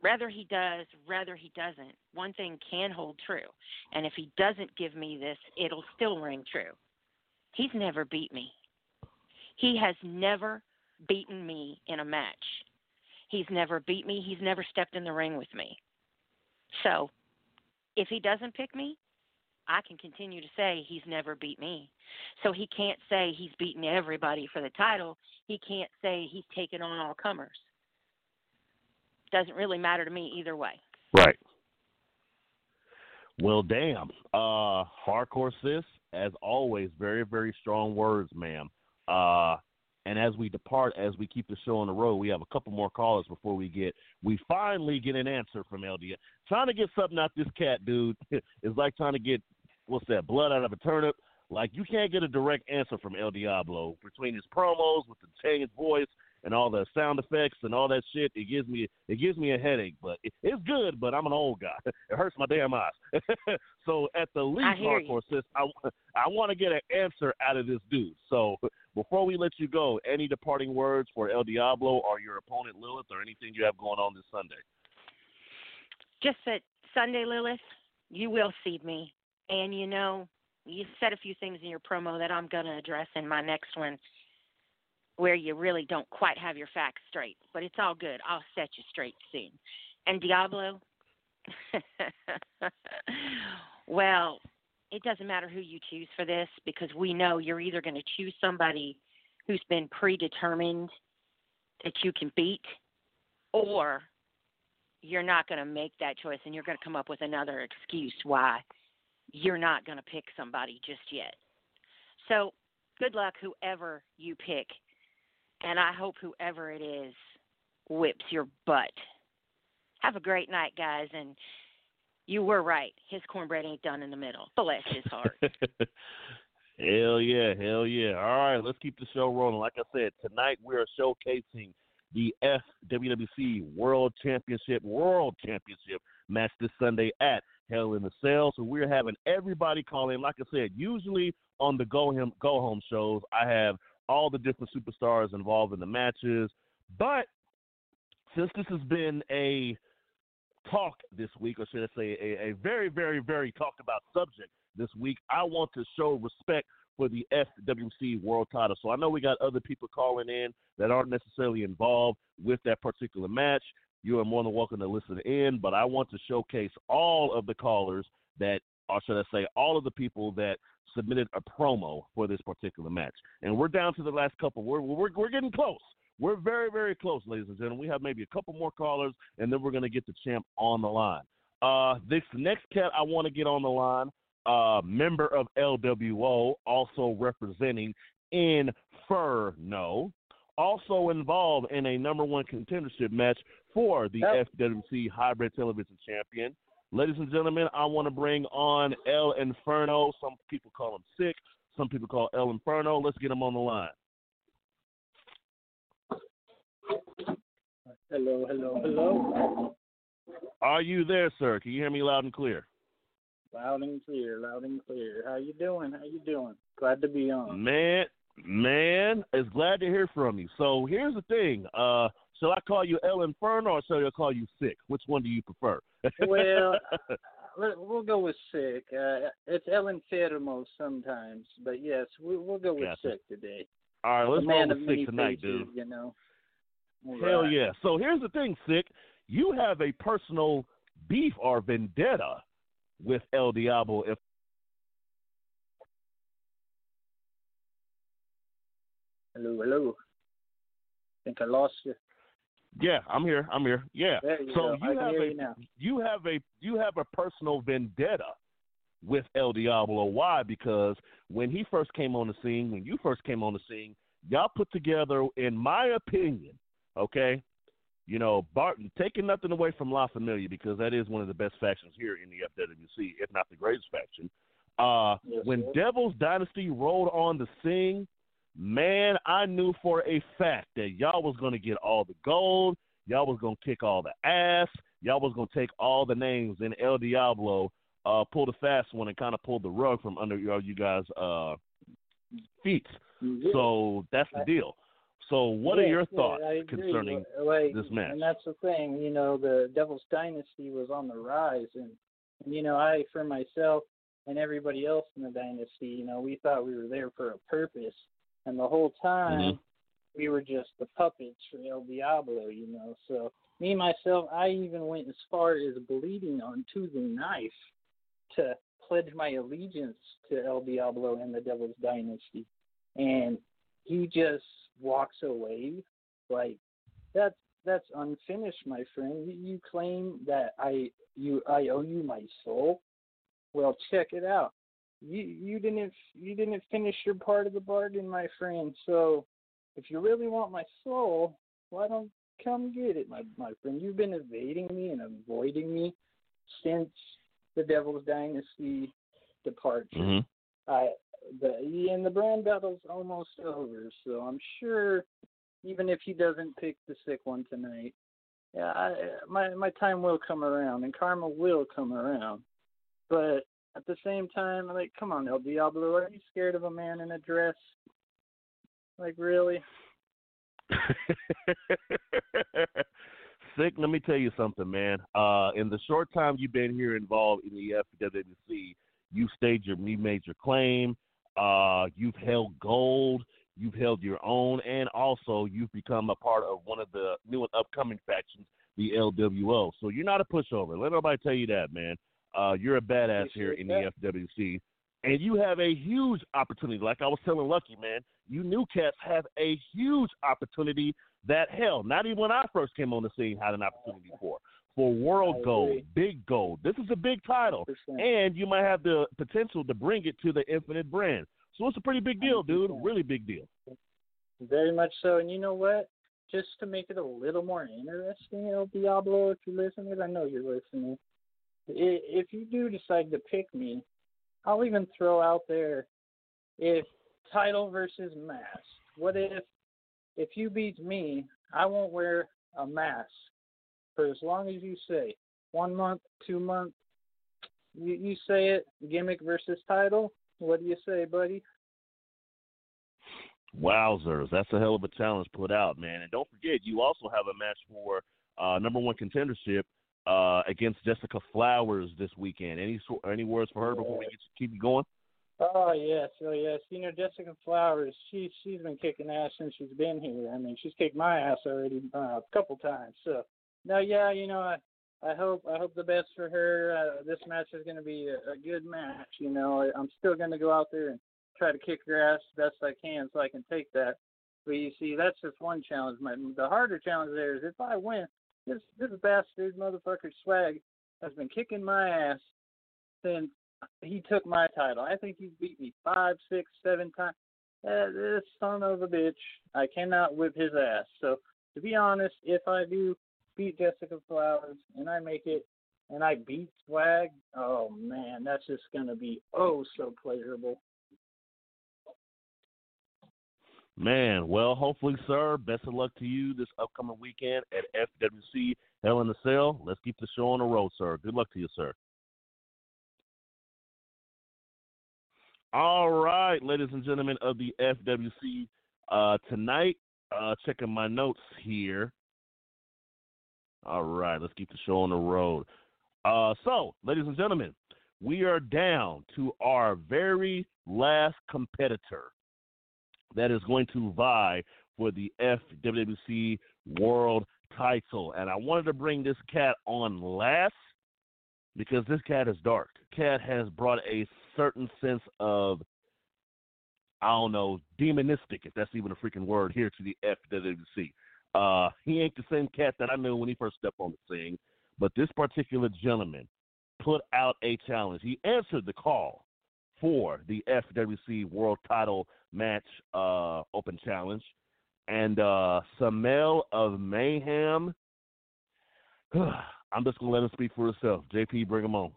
whether he does, whether he doesn't, one thing can hold true. And if he doesn't give me this, it'll still ring true. He's never beat me. He has never beaten me in a match. He's never beat me. He's never stepped in the ring with me. So, if he doesn't pick me, I can continue to say he's never beat me. So he can't say he's beaten everybody for the title. He can't say he's taken on all comers. Doesn't really matter to me either way. Right. Well, damn. Uh, hardcore sis, as always, very, very strong words, ma'am. Uh, and as we depart, as we keep the show on the road, we have a couple more callers before we get. We finally get an answer from LDA. Trying to get something out this cat, dude, <laughs> is like trying to get what's that blood out of a turnip. Like you can't get a direct answer from El Diablo between his promos with the changed voice and all the sound effects and all that shit. It gives me it gives me a headache, but it, it's good. But I'm an old guy. <laughs> It hurts my damn eyes. <laughs> so at the least, hardcore sis, I I want to get an answer out of this dude. So before we let you go, any departing words for El Diablo or your opponent Lilith or anything you have going on this Sunday? Just that Sunday, Lilith, you will see me, and you know, you said a few things in your promo that I'm going to address in my next one where you really don't quite have your facts straight. But it's all good. I'll set you straight soon. And Diablo, <laughs> well, it doesn't matter who you choose for this because we know you're either going to choose somebody who's been predetermined that you can beat or you're not going to make that choice and you're going to come up with another excuse why you're not going to pick somebody just yet. So, good luck, whoever you pick. And I hope whoever it is whips your butt. Have a great night, guys. And you were right. His cornbread ain't done in the middle. Bless his heart. <laughs> hell yeah, hell yeah. All right, let's keep the show rolling. Like I said, tonight we are showcasing the FWWC World Championship World Championship match this Sunday at Hell in the Cell. So we're having everybody call in. Like I said, usually on the go home go home shows, I have all the different superstars involved in the matches. But since this has been a talk this week, or should I say a, a very, very, very talked about subject this week, I want to show respect for the FWC World Title. So I know we got other people calling in that aren't necessarily involved with that particular match. You are more than welcome to listen in, but I want to showcase all of the callers that, or should I say, all of the people that submitted a promo for this particular match. And we're down to the last couple. We're we're, we're getting close. We're very very close, ladies and gentlemen. We have maybe a couple more callers, and then we're going to get the champ on the line. Uh, this next cat I want to get on the line uh, member of LWO, also representing Inferno, also involved in a number one contendership match for the yep. FWC Hybrid Television Champion. Ladies and gentlemen, I want to bring on El Inferno. Some people call him Sick. Some people call El Inferno. Let's get him on the line. Hello, hello, hello. Are you there, sir? Can you hear me loud and clear? Loud and clear, loud and clear. How you doing? How you doing? Glad to be on. Man, man, it's glad to hear from you. So here's the thing. Uh, shall I call you El Inferno or shall I call you Sick? Which one do you prefer? well, <laughs> we'll go with Sick. Uh, it's El Inferno sometimes, but yes, we, will go with gotcha. Sick today. All right, let's roll with Sick tonight, dude. You know. All Hell yeah. So here's the thing, Sick. You have a personal beef or vendetta with El Diablo if Hello, hello. I think I lost you. Yeah, I'm here. I'm here. Yeah. You so go. you have a you, you have a you have a personal vendetta with El Diablo. Why? Because when he first came on the scene, when you first came on the scene, y'all put together, in my opinion, okay, you know, Barton taking nothing away from La Familia because that is one of the best factions here in the FWC, if not the greatest faction. Uh, yes, when sir. Devil's Dynasty rolled on the scene, man, I knew for a fact that y'all was gonna get all the gold, y'all was gonna kick all the ass, y'all was gonna take all the names, and El Diablo uh, pulled a fast one and kind of pulled the rug from under you guys' uh, feet. Yeah. So that's the deal. So, what yeah, are your thoughts yeah, concerning like, this match? And that's the thing, you know, the Devil's Dynasty was on the rise, and, and you know, I, for myself, and everybody else in the dynasty, you know, we thought we were there for a purpose, and the whole time Mhm. we were just the puppets for El Diablo, you know. So me myself, I even went as far as bleeding on tooth and knife to pledge my allegiance to El Diablo and the Devil's Dynasty, and he just walks away like that's that's unfinished, my friend. You, claim that I you I owe you my soul. Well, check it out. You you didn't you didn't finish your part of the bargain, my friend. So if you really want my soul, why don't come get it, my my friend? You've been evading me and avoiding me since the Devil's Dynasty departure. Mhm. I the and the brand battle's almost over, so I'm sure even if he doesn't pick the sick one tonight, yeah, I, my my time will come around and karma will come around. But at the same time, like, come on, El Diablo, are you scared of a man in a dress? Like, really? <laughs> Sick, let me tell you something, man. Uh, in the short time you've been here involved in the FWC, you staged your, you made your claim. Uh, you've held gold. You've held your own, and also you've become a part of one of the new and upcoming factions, the LWO. So you're not a pushover. Let nobody tell you that, man. Uh, you're a badass here in the FWC, and you have a huge opportunity. Like I was telling Lucky, man, you new cats have a huge opportunity that hell, not even when I first came on the scene, had an opportunity for. For world gold, big gold. This is a big title, and you might have the potential to bring it to the Infinite brand. So it's a pretty big deal, dude. Really big deal. Very much so. And you know what? Just to make it a little more interesting, El Diablo, if you're listening, I know you're listening. If you do decide to pick me, I'll even throw out there if title versus mask. What if if you beat me, I won't wear a mask for as long as you say one month, two months. You, you say it, gimmick versus title. What do you say, buddy? Wowzers, that's a hell of a challenge put out, man. And don't forget, you also have a match for uh, number one contendership uh, against Jessica Flowers this weekend. Any any words for her before we get, keep going? Oh yes, oh yes. You know Jessica Flowers, she she's been kicking ass since she's been here. I mean, she's kicked my ass already uh, a couple times. So now, yeah, you know, I I hope I hope the best for her. Uh, this match is going to be a, a good match. You know, I'm still going to go out there and try to kick her ass best I can so I can take that. But you see, that's just one challenge. My the harder challenge there is if I win, this this bastard motherfucker swag has been kicking my ass since he took my title. I think he's beat me five, six, seven times. Uh, this son of a bitch, I cannot whip his ass. So to be honest, if I do beat Jessica Flowers and I make it and I beat Swag, oh man, that's just gonna be oh so pleasurable. Man, well, hopefully, sir. Best of luck to you this upcoming weekend at FWC Hell in the Cell. Let's keep the show on the road, sir. Good luck to you, sir. All right, ladies and gentlemen of the FWC, uh, tonight, uh, checking my notes here. All right, let's keep the show on the road. Uh, so, ladies and gentlemen, we are down to our very last competitor that is going to vie for the FWC World title. And I wanted to bring this cat on last because this cat is dark. Cat has brought a certain sense of, I don't know, demonistic, if that's even a freaking word, here to the FWC. Uh, <laughs> he ain't the same cat that I knew when he first stepped on the scene, but this particular gentleman put out a challenge. He answered the call for the FWC World Title Match uh, Open Challenge, and uh, Samel of Mayhem. <sighs> I'm just gonna let him speak for himself. JP, bring him on.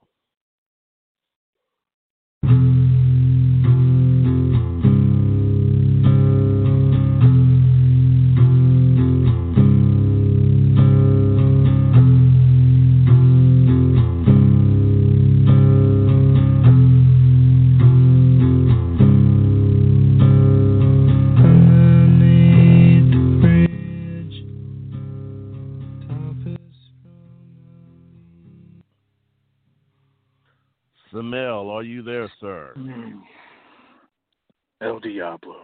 Samel, are you there, sir? Mm. El Diablo.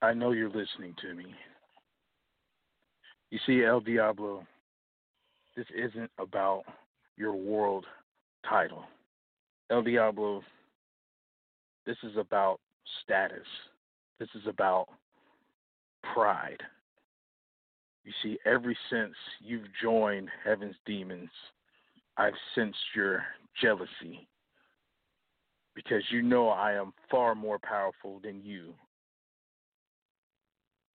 I know you're listening to me. You see, El Diablo, this isn't about your world title. El Diablo, this is about status. This is about pride. You see, ever since you've joined Heaven's Demons, I've sensed your jealousy because you know I am far more powerful than you.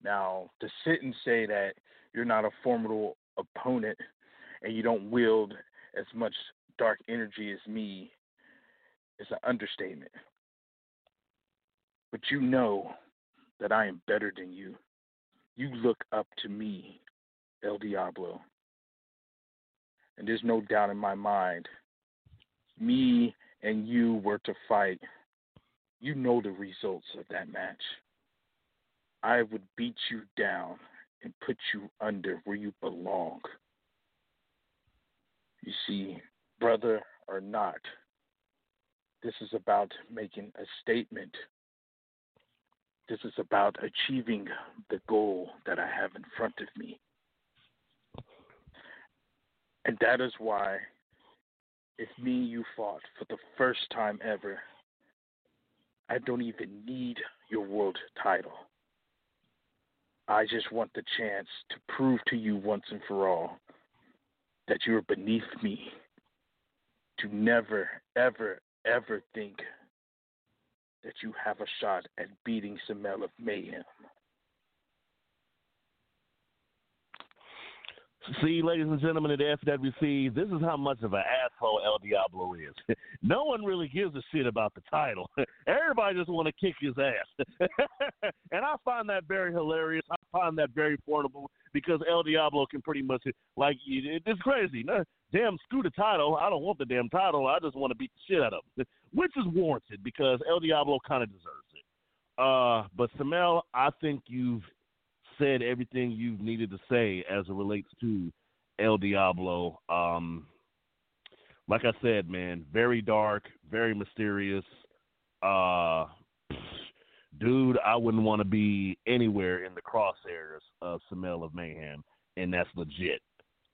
Now, to sit and say that you're not a formidable opponent and you don't wield as much dark energy as me is an understatement. But you know that I am better than you. You look up to me, El Diablo. And there's no doubt in my mind, me and you were to fight, you know the results of that match. I would beat you down and put you under where you belong. You see, brother or not, this is about making a statement. This is about achieving the goal that I have in front of me. And that is why, if me and you fought for the first time ever, I don't even need your world title. I just want the chance to prove to you once and for all that you are beneath me. To never, ever, ever think that you have a shot at beating Samel of Mayhem. See, ladies and gentlemen at the FWC, this is how much of an asshole El Diablo is. <laughs> no one really gives a shit about the title. <laughs> Everybody just want to kick his ass. <laughs> and I find that very hilarious. I find that very portable because El Diablo can pretty much, like, it's crazy. Damn, screw the title. I don't want the damn title. I just want to beat the shit out of him, which is warranted because El Diablo kind of deserves it. Uh, but Samel, I think you've said everything you needed to say as it relates to El Diablo. Um, like I said, man, very dark, very mysterious. Uh, dude, I wouldn't want to be anywhere in the crosshairs of Samel of Mayhem, and that's legit.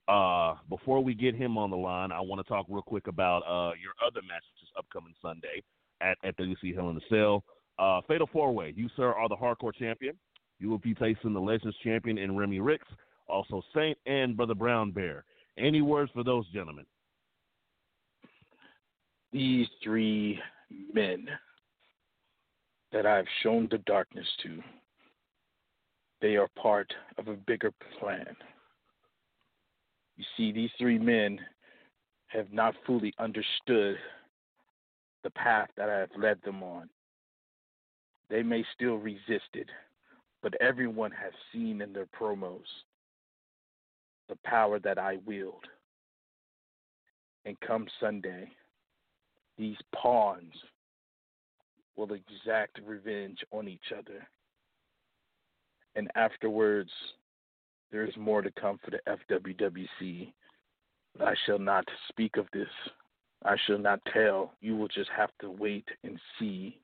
Uh, before we get him on the line, I want to talk real quick about uh, your other match, which is upcoming Sunday at, at the Hell in the Cell. Uh, Fatal Four Way. You, sir, are the hardcore champion. You will be facing the Legends champion in Remy Ricks, also Saint and Brother Brown Bear. Any words for those gentlemen? These three men that I've shown the darkness to, they are part of a bigger plan. You see, these three men have not fully understood the path that I have led them on. They may still resist it, but everyone has seen in their promos the power that I wield. And come Sunday, these pawns will exact revenge on each other. And afterwards, there is more to come for the FWWC. I shall not speak of this. I shall not tell. You will just have to wait and see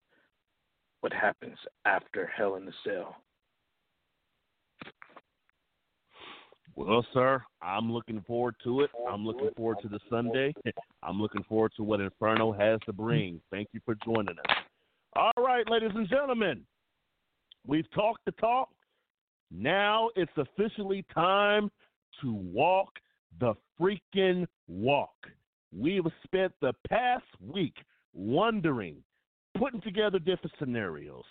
what happens after Hell in the Cell. Well, sir, I'm looking forward to it. I'm looking forward to the Sunday. <laughs> I'm looking forward to what Inferno has to bring. Thank you for joining us. All right, ladies and gentlemen, we've talked the talk. Now it's officially time to walk the freaking walk. We've spent the past week wondering, putting together different scenarios,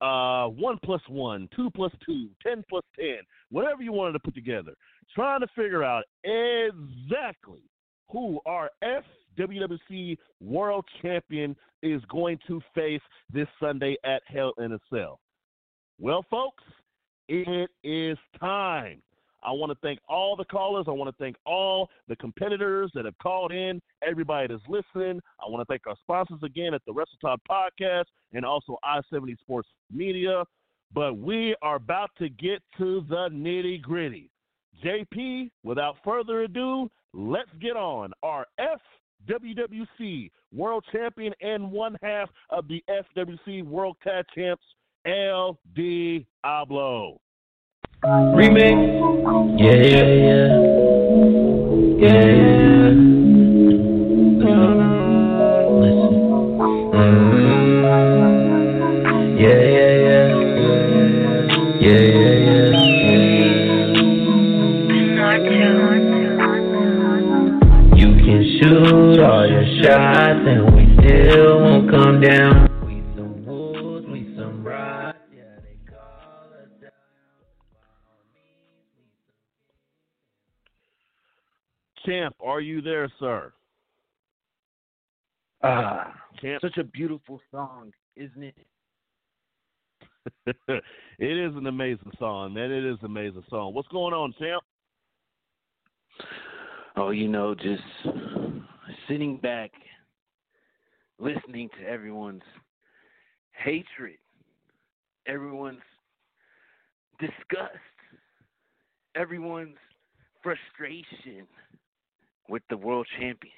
uh, one plus one, two plus two, ten plus ten, whatever you wanted to put together, trying to figure out exactly who our FWWC World Champion is going to face this Sunday at Hell in a Cell. Well, folks, it is time. I want to thank all the callers. I want to thank all the competitors that have called in, everybody that's listening. I want to thank our sponsors again at the WrestleTalk Podcast and also I 70 Sports Media. But we are about to get to the nitty gritty. JP, without further ado, let's get on our FWWC World Champion and one half of the FWC World Tag Champs, El Diablo. Remix. Yeah, yeah, yeah. Yeah, yeah. Listen. Mm. Yeah, yeah, yeah. Yeah, yeah, yeah. You can shoot all your shots and we still won't come down. Champ, are you there, sir? Ah, Champ. such a beautiful song, isn't it? <laughs> it is an amazing song, man. It is an amazing song. What's going on, Champ? Oh, you know, just sitting back, listening to everyone's hatred, everyone's disgust, everyone's frustration with the world champion.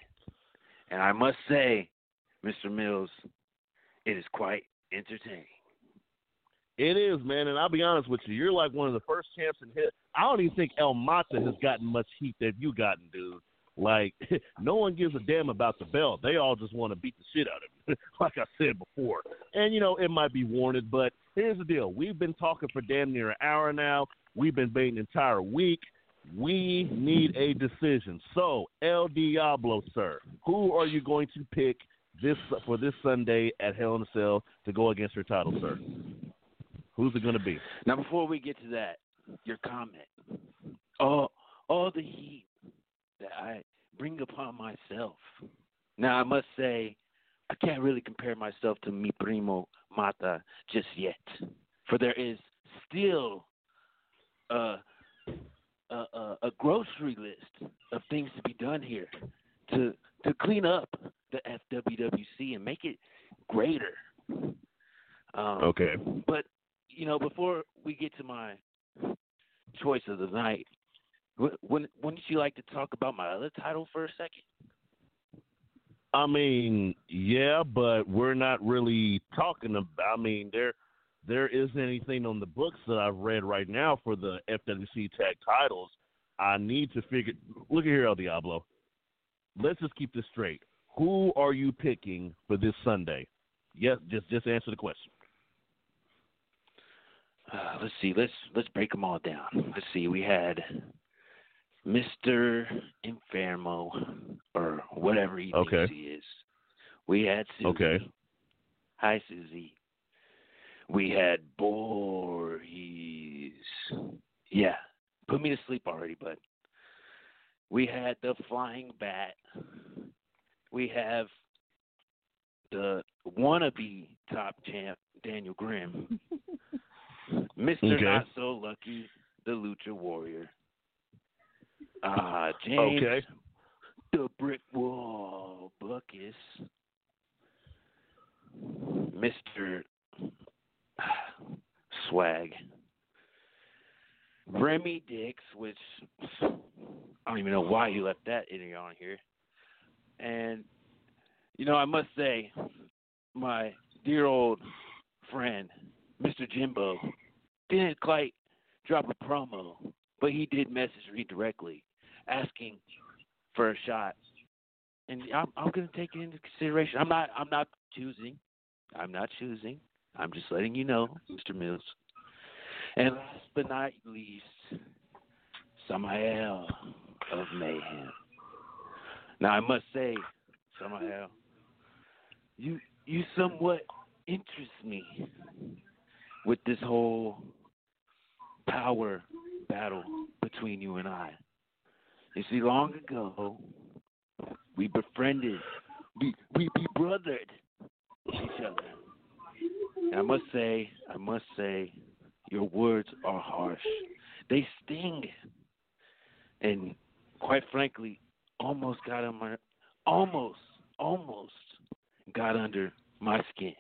And I must say, Mr. Mills, it is quite entertaining. It is, man, and I'll be honest with you. You're like one of the first champs in hit. I don't even think El Mata has gotten much heat that you gotten, dude. Like, <laughs> no one gives a damn about the belt. They all just want to beat the shit out of him, <laughs> like I said before. And you know, it might be warranted, but here's the deal: we've been talking for damn near an hour now. We've been waiting an entire week. We need a decision. So, El Diablo, sir, who are you going to pick this for this Sunday at Hell in a Cell to go against your title, sir? Who's it going to be? Now, before we get to that, your comment. All, all the heat that I bring upon myself. Now, I must say, I can't really compare myself to mi primo Mata just yet, for there is still a, a, a, a grocery list of things to be done here to to clean up the FWWC and make it greater. Um, Okay. But you know, before we get to my choice of the night, wou- wouldn't wouldn't you like to talk about my other title for a second? I mean, yeah, but we're not really talking about. I mean, there there isn't anything on the books that I've read right now for the FWC tag titles. I need to figure. Look at here, El Diablo. Let's just keep this straight. Who are you picking for this Sunday? Yes, just just answer the question. Uh, let's see. Let's let's break them all down. Let's see. We had Mister Infermo or whatever he Okay. thinks he is. We had Susie. Okay. Hi, Susie. We had Voorhees. Yeah, put me to sleep already, bud. We had the Flying Bat. We have the wannabe top champ, Daniel Grimm. <laughs> Mr. Okay. Not So Lucky, the Lucha Warrior. Uh, James, Okay. the Brick Wall Buckus. Mr. <sighs> Swag. Remy Dix, which I don't even know why you left that in on here. And you know, I must say, my dear old friend, Mr. Jimbo, didn't quite drop a promo, but he did message me directly asking for a shot. And I'm I'm gonna take it into consideration. I'm not I'm not choosing. I'm not choosing. I'm just letting you know, Mr. Mills. And last but not least, Samael of Mayhem. Now I must say, Samael, you you somewhat interest me with this whole power battle between you and I. You see, long ago we befriended, we we be brothered each other. And I must say, I must say, your words are harsh. They sting. And quite frankly, almost got on my almost, almost got under my skin.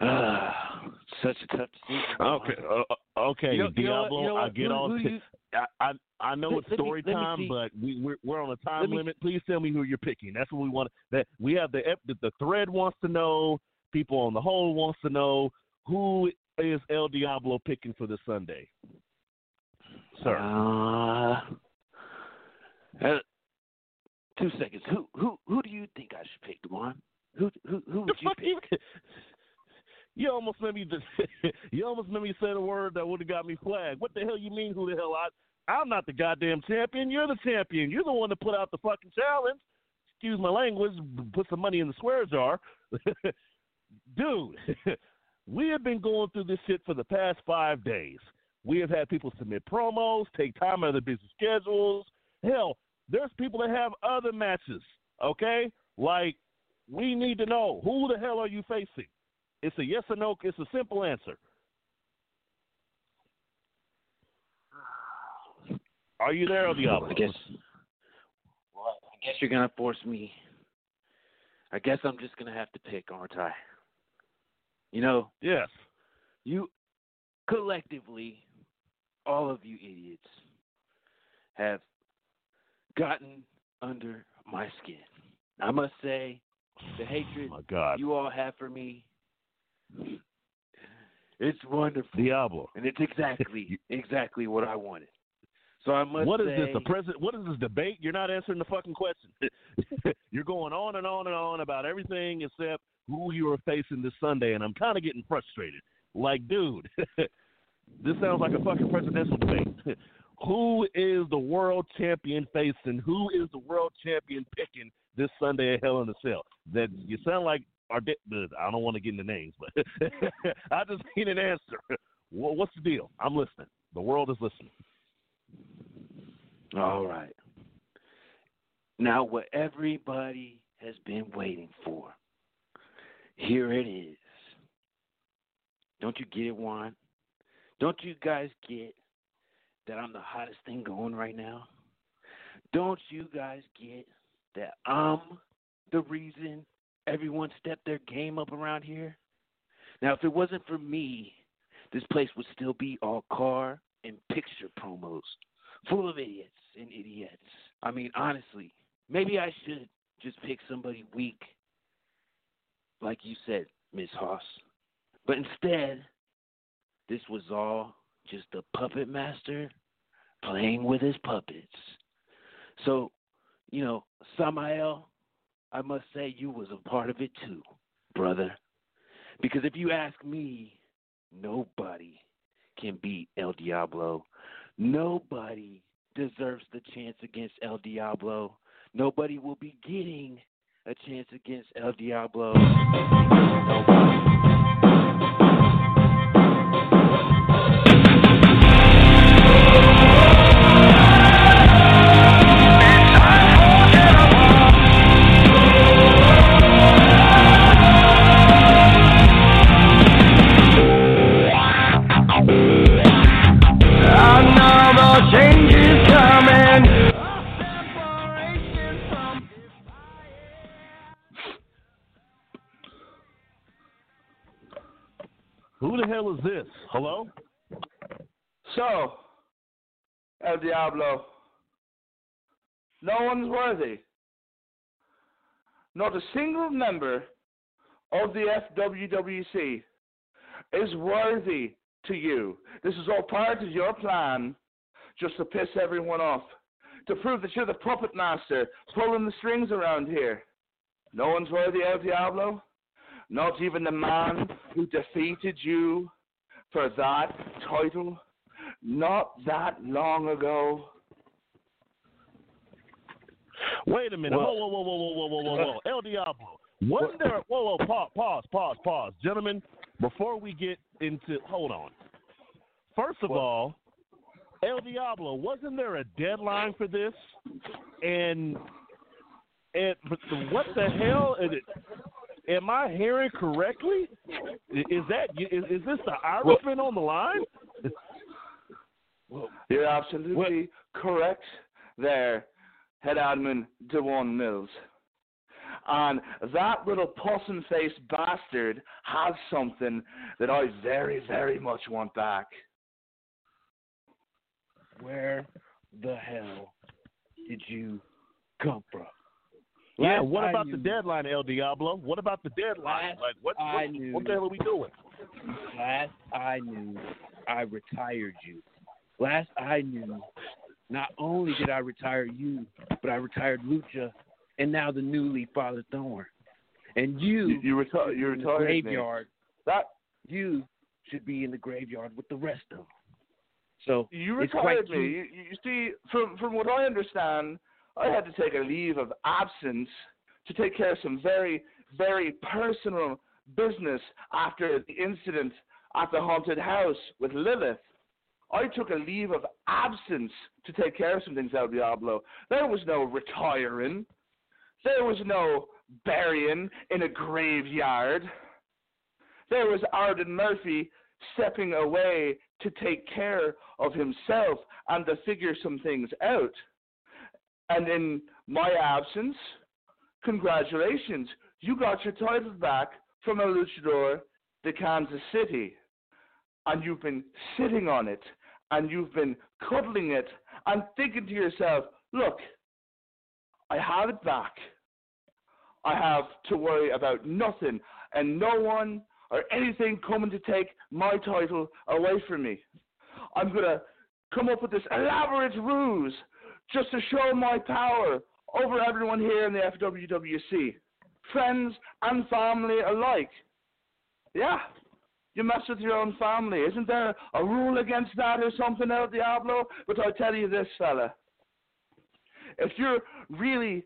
Ah, such a tough decision. Okay. Uh, uh, okay, You know- you know Diablo. you know I get Who- all. who t- you- I, I I know Let- it's let me- story let me time, but we we're, we're on a time Let me- limit. Please tell me who you're picking. That's what we want. That we have the, the thread wants to know. People on the whole wants to know who is El Diablo picking for this Sunday, sir. Uh, uh, two seconds. Who who who do you think I should pick, Dewan? Who who who would you pick? <laughs> You almost made me just, <laughs> you almost made me say the word that would have got me flagged. What the hell you mean? Who the hell I? I'm not the goddamn champion. You're the champion. You're the one that put out the fucking challenge. Excuse my language. Put some money in the swear jar, <laughs> dude. <laughs> we have been going through this shit for the past five days. We have had people submit promos, take time out of their busy schedules. Hell, there's people that have other matches. Okay, like we need to know who the hell are you facing. It's a yes or no. It's a simple answer. Are you there, or the I guess. Well, I guess you're gonna force me. I guess I'm just gonna have to pick, aren't I? You know. Yes. You collectively all of you idiots have gotten under my skin. I must say, the <sighs> hatred Oh my God. you all have for me, it's wonderful. Diablo. And it's exactly, <laughs> exactly what I wanted. So I must What is say, this? The president? What is this debate? You're not answering the fucking question. <laughs> You're going on and on and on about everything except who you are facing this Sunday, and I'm kind of getting frustrated. Like, dude, <laughs> this sounds like a fucking presidential debate. <laughs> who is the world champion facing? Who is the world champion picking this Sunday at Hell in a Cell? That you sound like our. I don't want to get into names, but I just need an answer. What's the deal? I'm listening. The world is listening. All right. Now, what everybody has been waiting for, here it is. Don't you get it, Juan? Don't you guys get that I'm the hottest thing going right now? Don't you guys get that I'm the reason everyone stepped their game up around here? Now, if it wasn't for me, this place would still be all car and picture promos, full of idiots and idiots. I mean, honestly, maybe I should just pick somebody weak, like you said, Miss Hoss. But instead, this was all just a puppet master playing with his puppets. So, you know, Samael, I must say you was a part of it too, brother. Because if you ask me, nobody can beat El Diablo. Nobody deserves the chance against El Diablo. Nobody will be getting a chance against El Diablo. Another Who the hell is this? Hello? So, El Diablo, no one's worthy. Not a single member of the FWWC is worthy to you. This is all part of your plan just to piss everyone off, to prove that you're the puppet master pulling the strings around here. No one's worthy, El Diablo. Not even the man who defeated you for that title not that long ago. Wait a minute. Whoa, whoa, whoa, whoa, whoa, whoa, whoa, whoa, whoa. El Diablo. Wasn't there? Whoa, whoa, pause, pause, pause, pause, gentlemen. Before we get into, hold on. First of all, El Diablo, wasn't there a deadline for this? And and what the hell is it? Am I hearing correctly? Is that is, is this the Irishman on the line? <laughs> You're absolutely correct there, head admin Dewan Mills. And that little possum faced bastard has something that I very, very much want back. Where the hell did you come from? Yeah, Last what I about the deadline, El Diablo? What about the deadline? Last Like, what, I what, knew- what the hell are we doing? Last I knew, I retired you. Last I knew, not only did I retire you, but I retired Lucha, and now the newly Father Thorn. And you, You, you, reti- you be in retired me. graveyard. That You should be in the graveyard with the rest of them. So You it's quite retired me. You, you see, from from what I understand, I had to take a leave of absence to take care of some very, very personal business after the incident at the haunted house with Lilith. I took a leave of absence to take care of some things, El Diablo. There was no retiring. There was no burying in a graveyard. There was Arden Murphy stepping away to take care of himself and to figure some things out. And in my absence, congratulations, you got your title back from El Luchador de Kansas City. And you've been sitting on it and you've been cuddling it and thinking to yourself, look, I have it back. I have to worry about nothing and no one or anything coming to take my title away from me. I'm going to come up with this elaborate ruse just to show my power over everyone here in the FWWC, friends and family alike. Yeah, you mess with your own family. Isn't there a rule against that or something, El Diablo? But I tell you this, fella. If you're really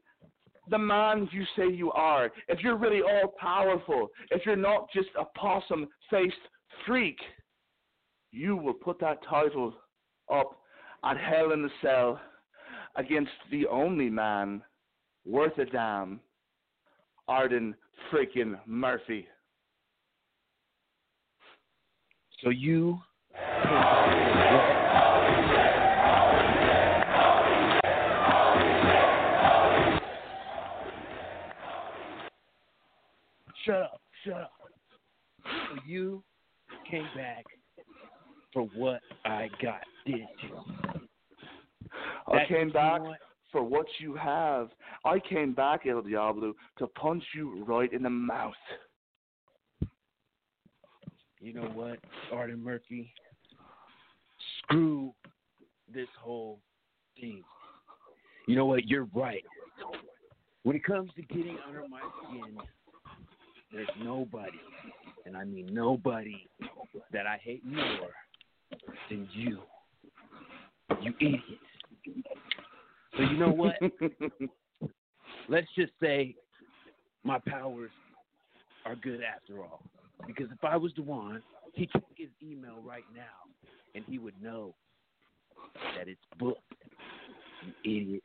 the man you say you are, if you're really all powerful, if you're not just a possum faced freak, you will put that title up at Hell in the Cell against the only man worth a damn, Arden freaking Murphy. So you Shut up, shut up. So you came back for what I got, did you? I came back what? for what you have. I came back, El Diablo, to punch you right in the mouth. You know what, Arden Murphy? Screw this whole thing. You know what? You're right. When it comes to getting under my skin, there's nobody, and I mean nobody, that I hate more than you. You idiot. So you know what? <laughs> Let's just say my powers are good after all. Because if I was Dewan, he'd check his email right now and he would know that it's booked. You idiot.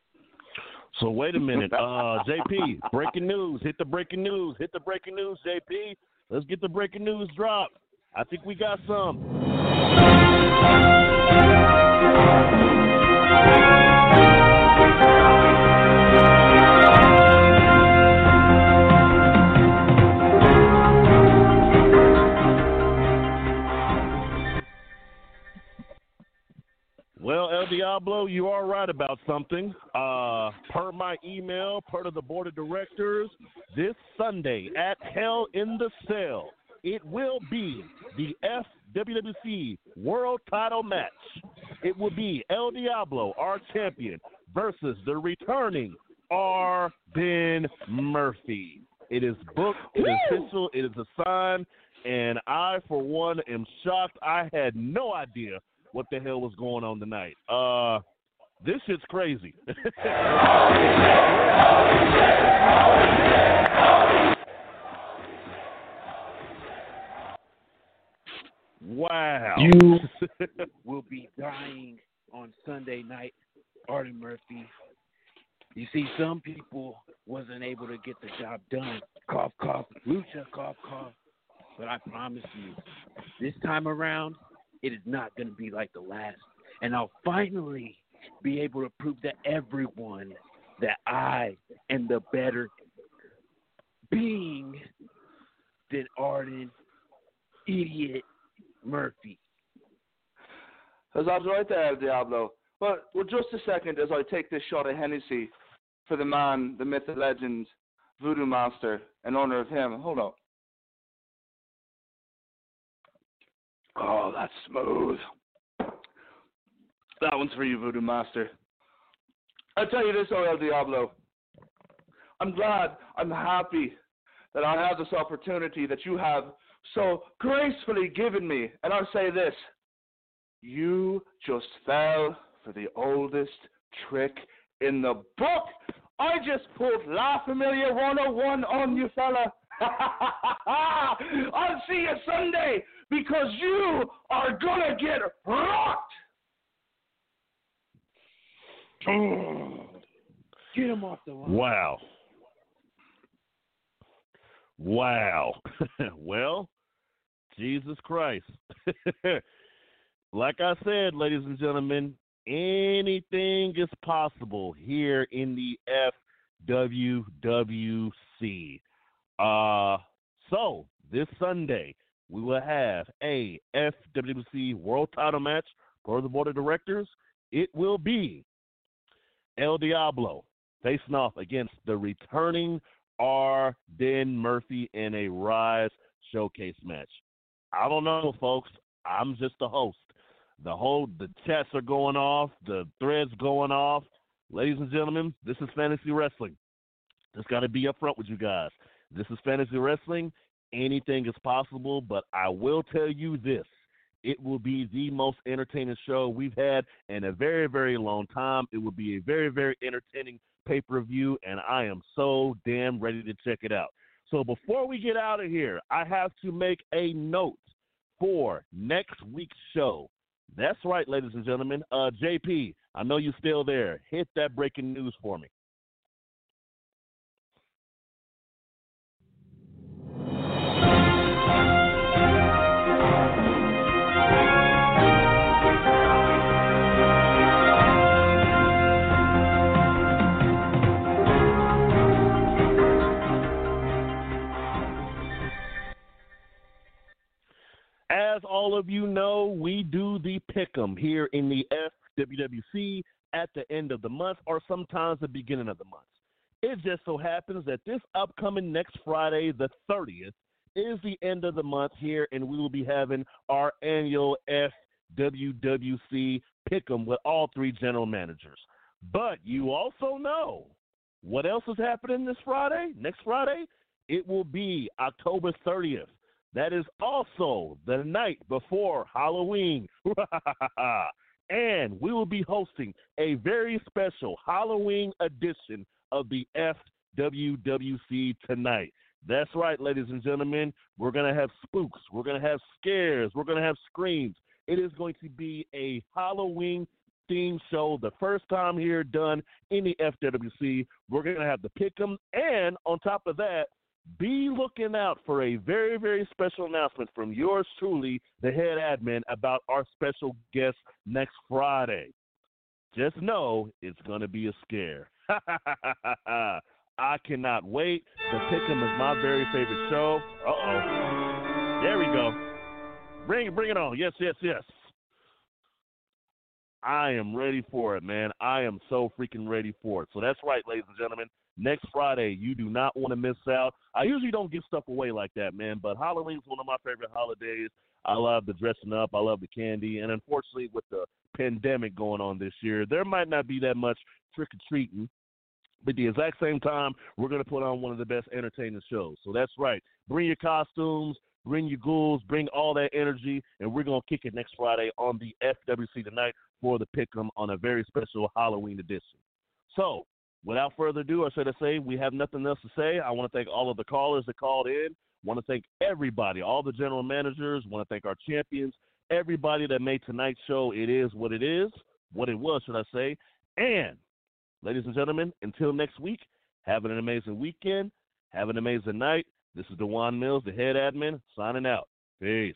So wait a minute, uh, JP, breaking news. Hit the breaking news. Hit the breaking news, JP. Let's get the breaking news drop. I think we got some. Well, El Diablo, you are right about something. Uh, per my email, part of the board of directors, this Sunday at Hell in the Cell, it will be the FWWC World Title match. It will be El Diablo, our champion, versus the returning R. Ben Murphy. It is booked, it is official, it is assigned, and I, for one, am shocked. I had no idea what the hell was going on tonight. Uh, this shit's crazy. <laughs> wow. You <laughs> will be dying on Sunday night, Arden Murphy. You see, some people wasn't able to get the job done. Cough, cough, lucha, cough, cough. But I promise you, this time around, it is not going to be like the last. And I'll finally be able to prove to everyone that I am the better being than Arden, idiot Murphy. Was right there, Diablo. Well, well, just a second as I take this shot of Hennessy for the man, the myth, the legend, Voodoo Master, in honor of him. Hold on. Oh, that's smooth. That one's for you, Voodoo Master. I tell you this, El Diablo. I'm glad, I'm happy that I have this opportunity that you have so gracefully given me. And I'll say this you just fell for the oldest trick in the book. I just pulled La Familia 101 on you, fella. <laughs> I'll see you Sunday because you are gonna get rocked. <sighs> Get him off the line. Wow. Wow. <laughs> well, Jesus Christ. <laughs> like I said, ladies and gentlemen, anything is possible here in the FWWC. Uh, so this Sunday we will have a FWWC World Title match for the board of directors, it will be El Diablo facing off against the returning R. Den Murphy in a Rise showcase match. I don't know, folks. I'm just the host. The whole the chats are going off, the threads going off. Ladies and gentlemen, this is fantasy wrestling. Just got to be upfront with you guys. This is fantasy wrestling. Anything is possible, but I will tell you this. It will be the most entertaining show we've had in a very, very long time. It will be a very, very entertaining pay per view, and I am so damn ready to check it out. So before we get out of here, I have to make a note for next week's show. That's right, ladies and gentlemen. Uh, JP, I know you're still there. Hit that breaking news for me. As all of you know, we do the pick'em here in the FWWC at the end of the month or sometimes the beginning of the month. It just so happens that this upcoming next Friday, the 30th, is the end of the month here, and we will be having our annual FWWC pick'em with all three general managers. But you also know what else is happening this Friday? Next Friday? It will be October 30th. That is also the night before Halloween. <laughs> and we will be hosting a very special Halloween edition of the FWWC tonight. That's right, ladies and gentlemen. We're going to have spooks. We're going to have scares. We're going to have screams. It is going to be a Halloween theme show, the first time here done in the FWC. We're going to have the pick'em, and on top of that, be looking out for a very, very special announcement from yours truly, the head admin, about our special guest next Friday. Just know it's going to be a scare. <laughs> I cannot wait. The Pick'em is my very favorite show. Uh oh. There we go. Bring bring it on. Yes, yes, yes. I am ready for it, man. I am so freaking ready for it. So that's right, ladies and gentlemen. Next Friday, you do not want to miss out. I usually don't give stuff away like that, man, but Halloween's one of my favorite holidays. I love the dressing up, I love the candy, and unfortunately, with the pandemic going on this year, there might not be that much trick or treating. But the exact same time, we're going to put on one of the best entertaining shows. So that's right. Bring your costumes, bring your ghouls, bring all that energy, and we're going to kick it next Friday on the FWC tonight for the Pick'em on a very special Halloween edition. So, without further ado, or should I say, we have nothing else to say. I want to thank all of the callers that called in. I want to thank everybody, all the general managers. I want to thank our champions, everybody that made tonight's show. It is what it is, what it was, should I say. And, ladies and gentlemen, until next week, have an amazing weekend. Have an amazing night. This is Dewan Mills, the head admin, signing out. Peace.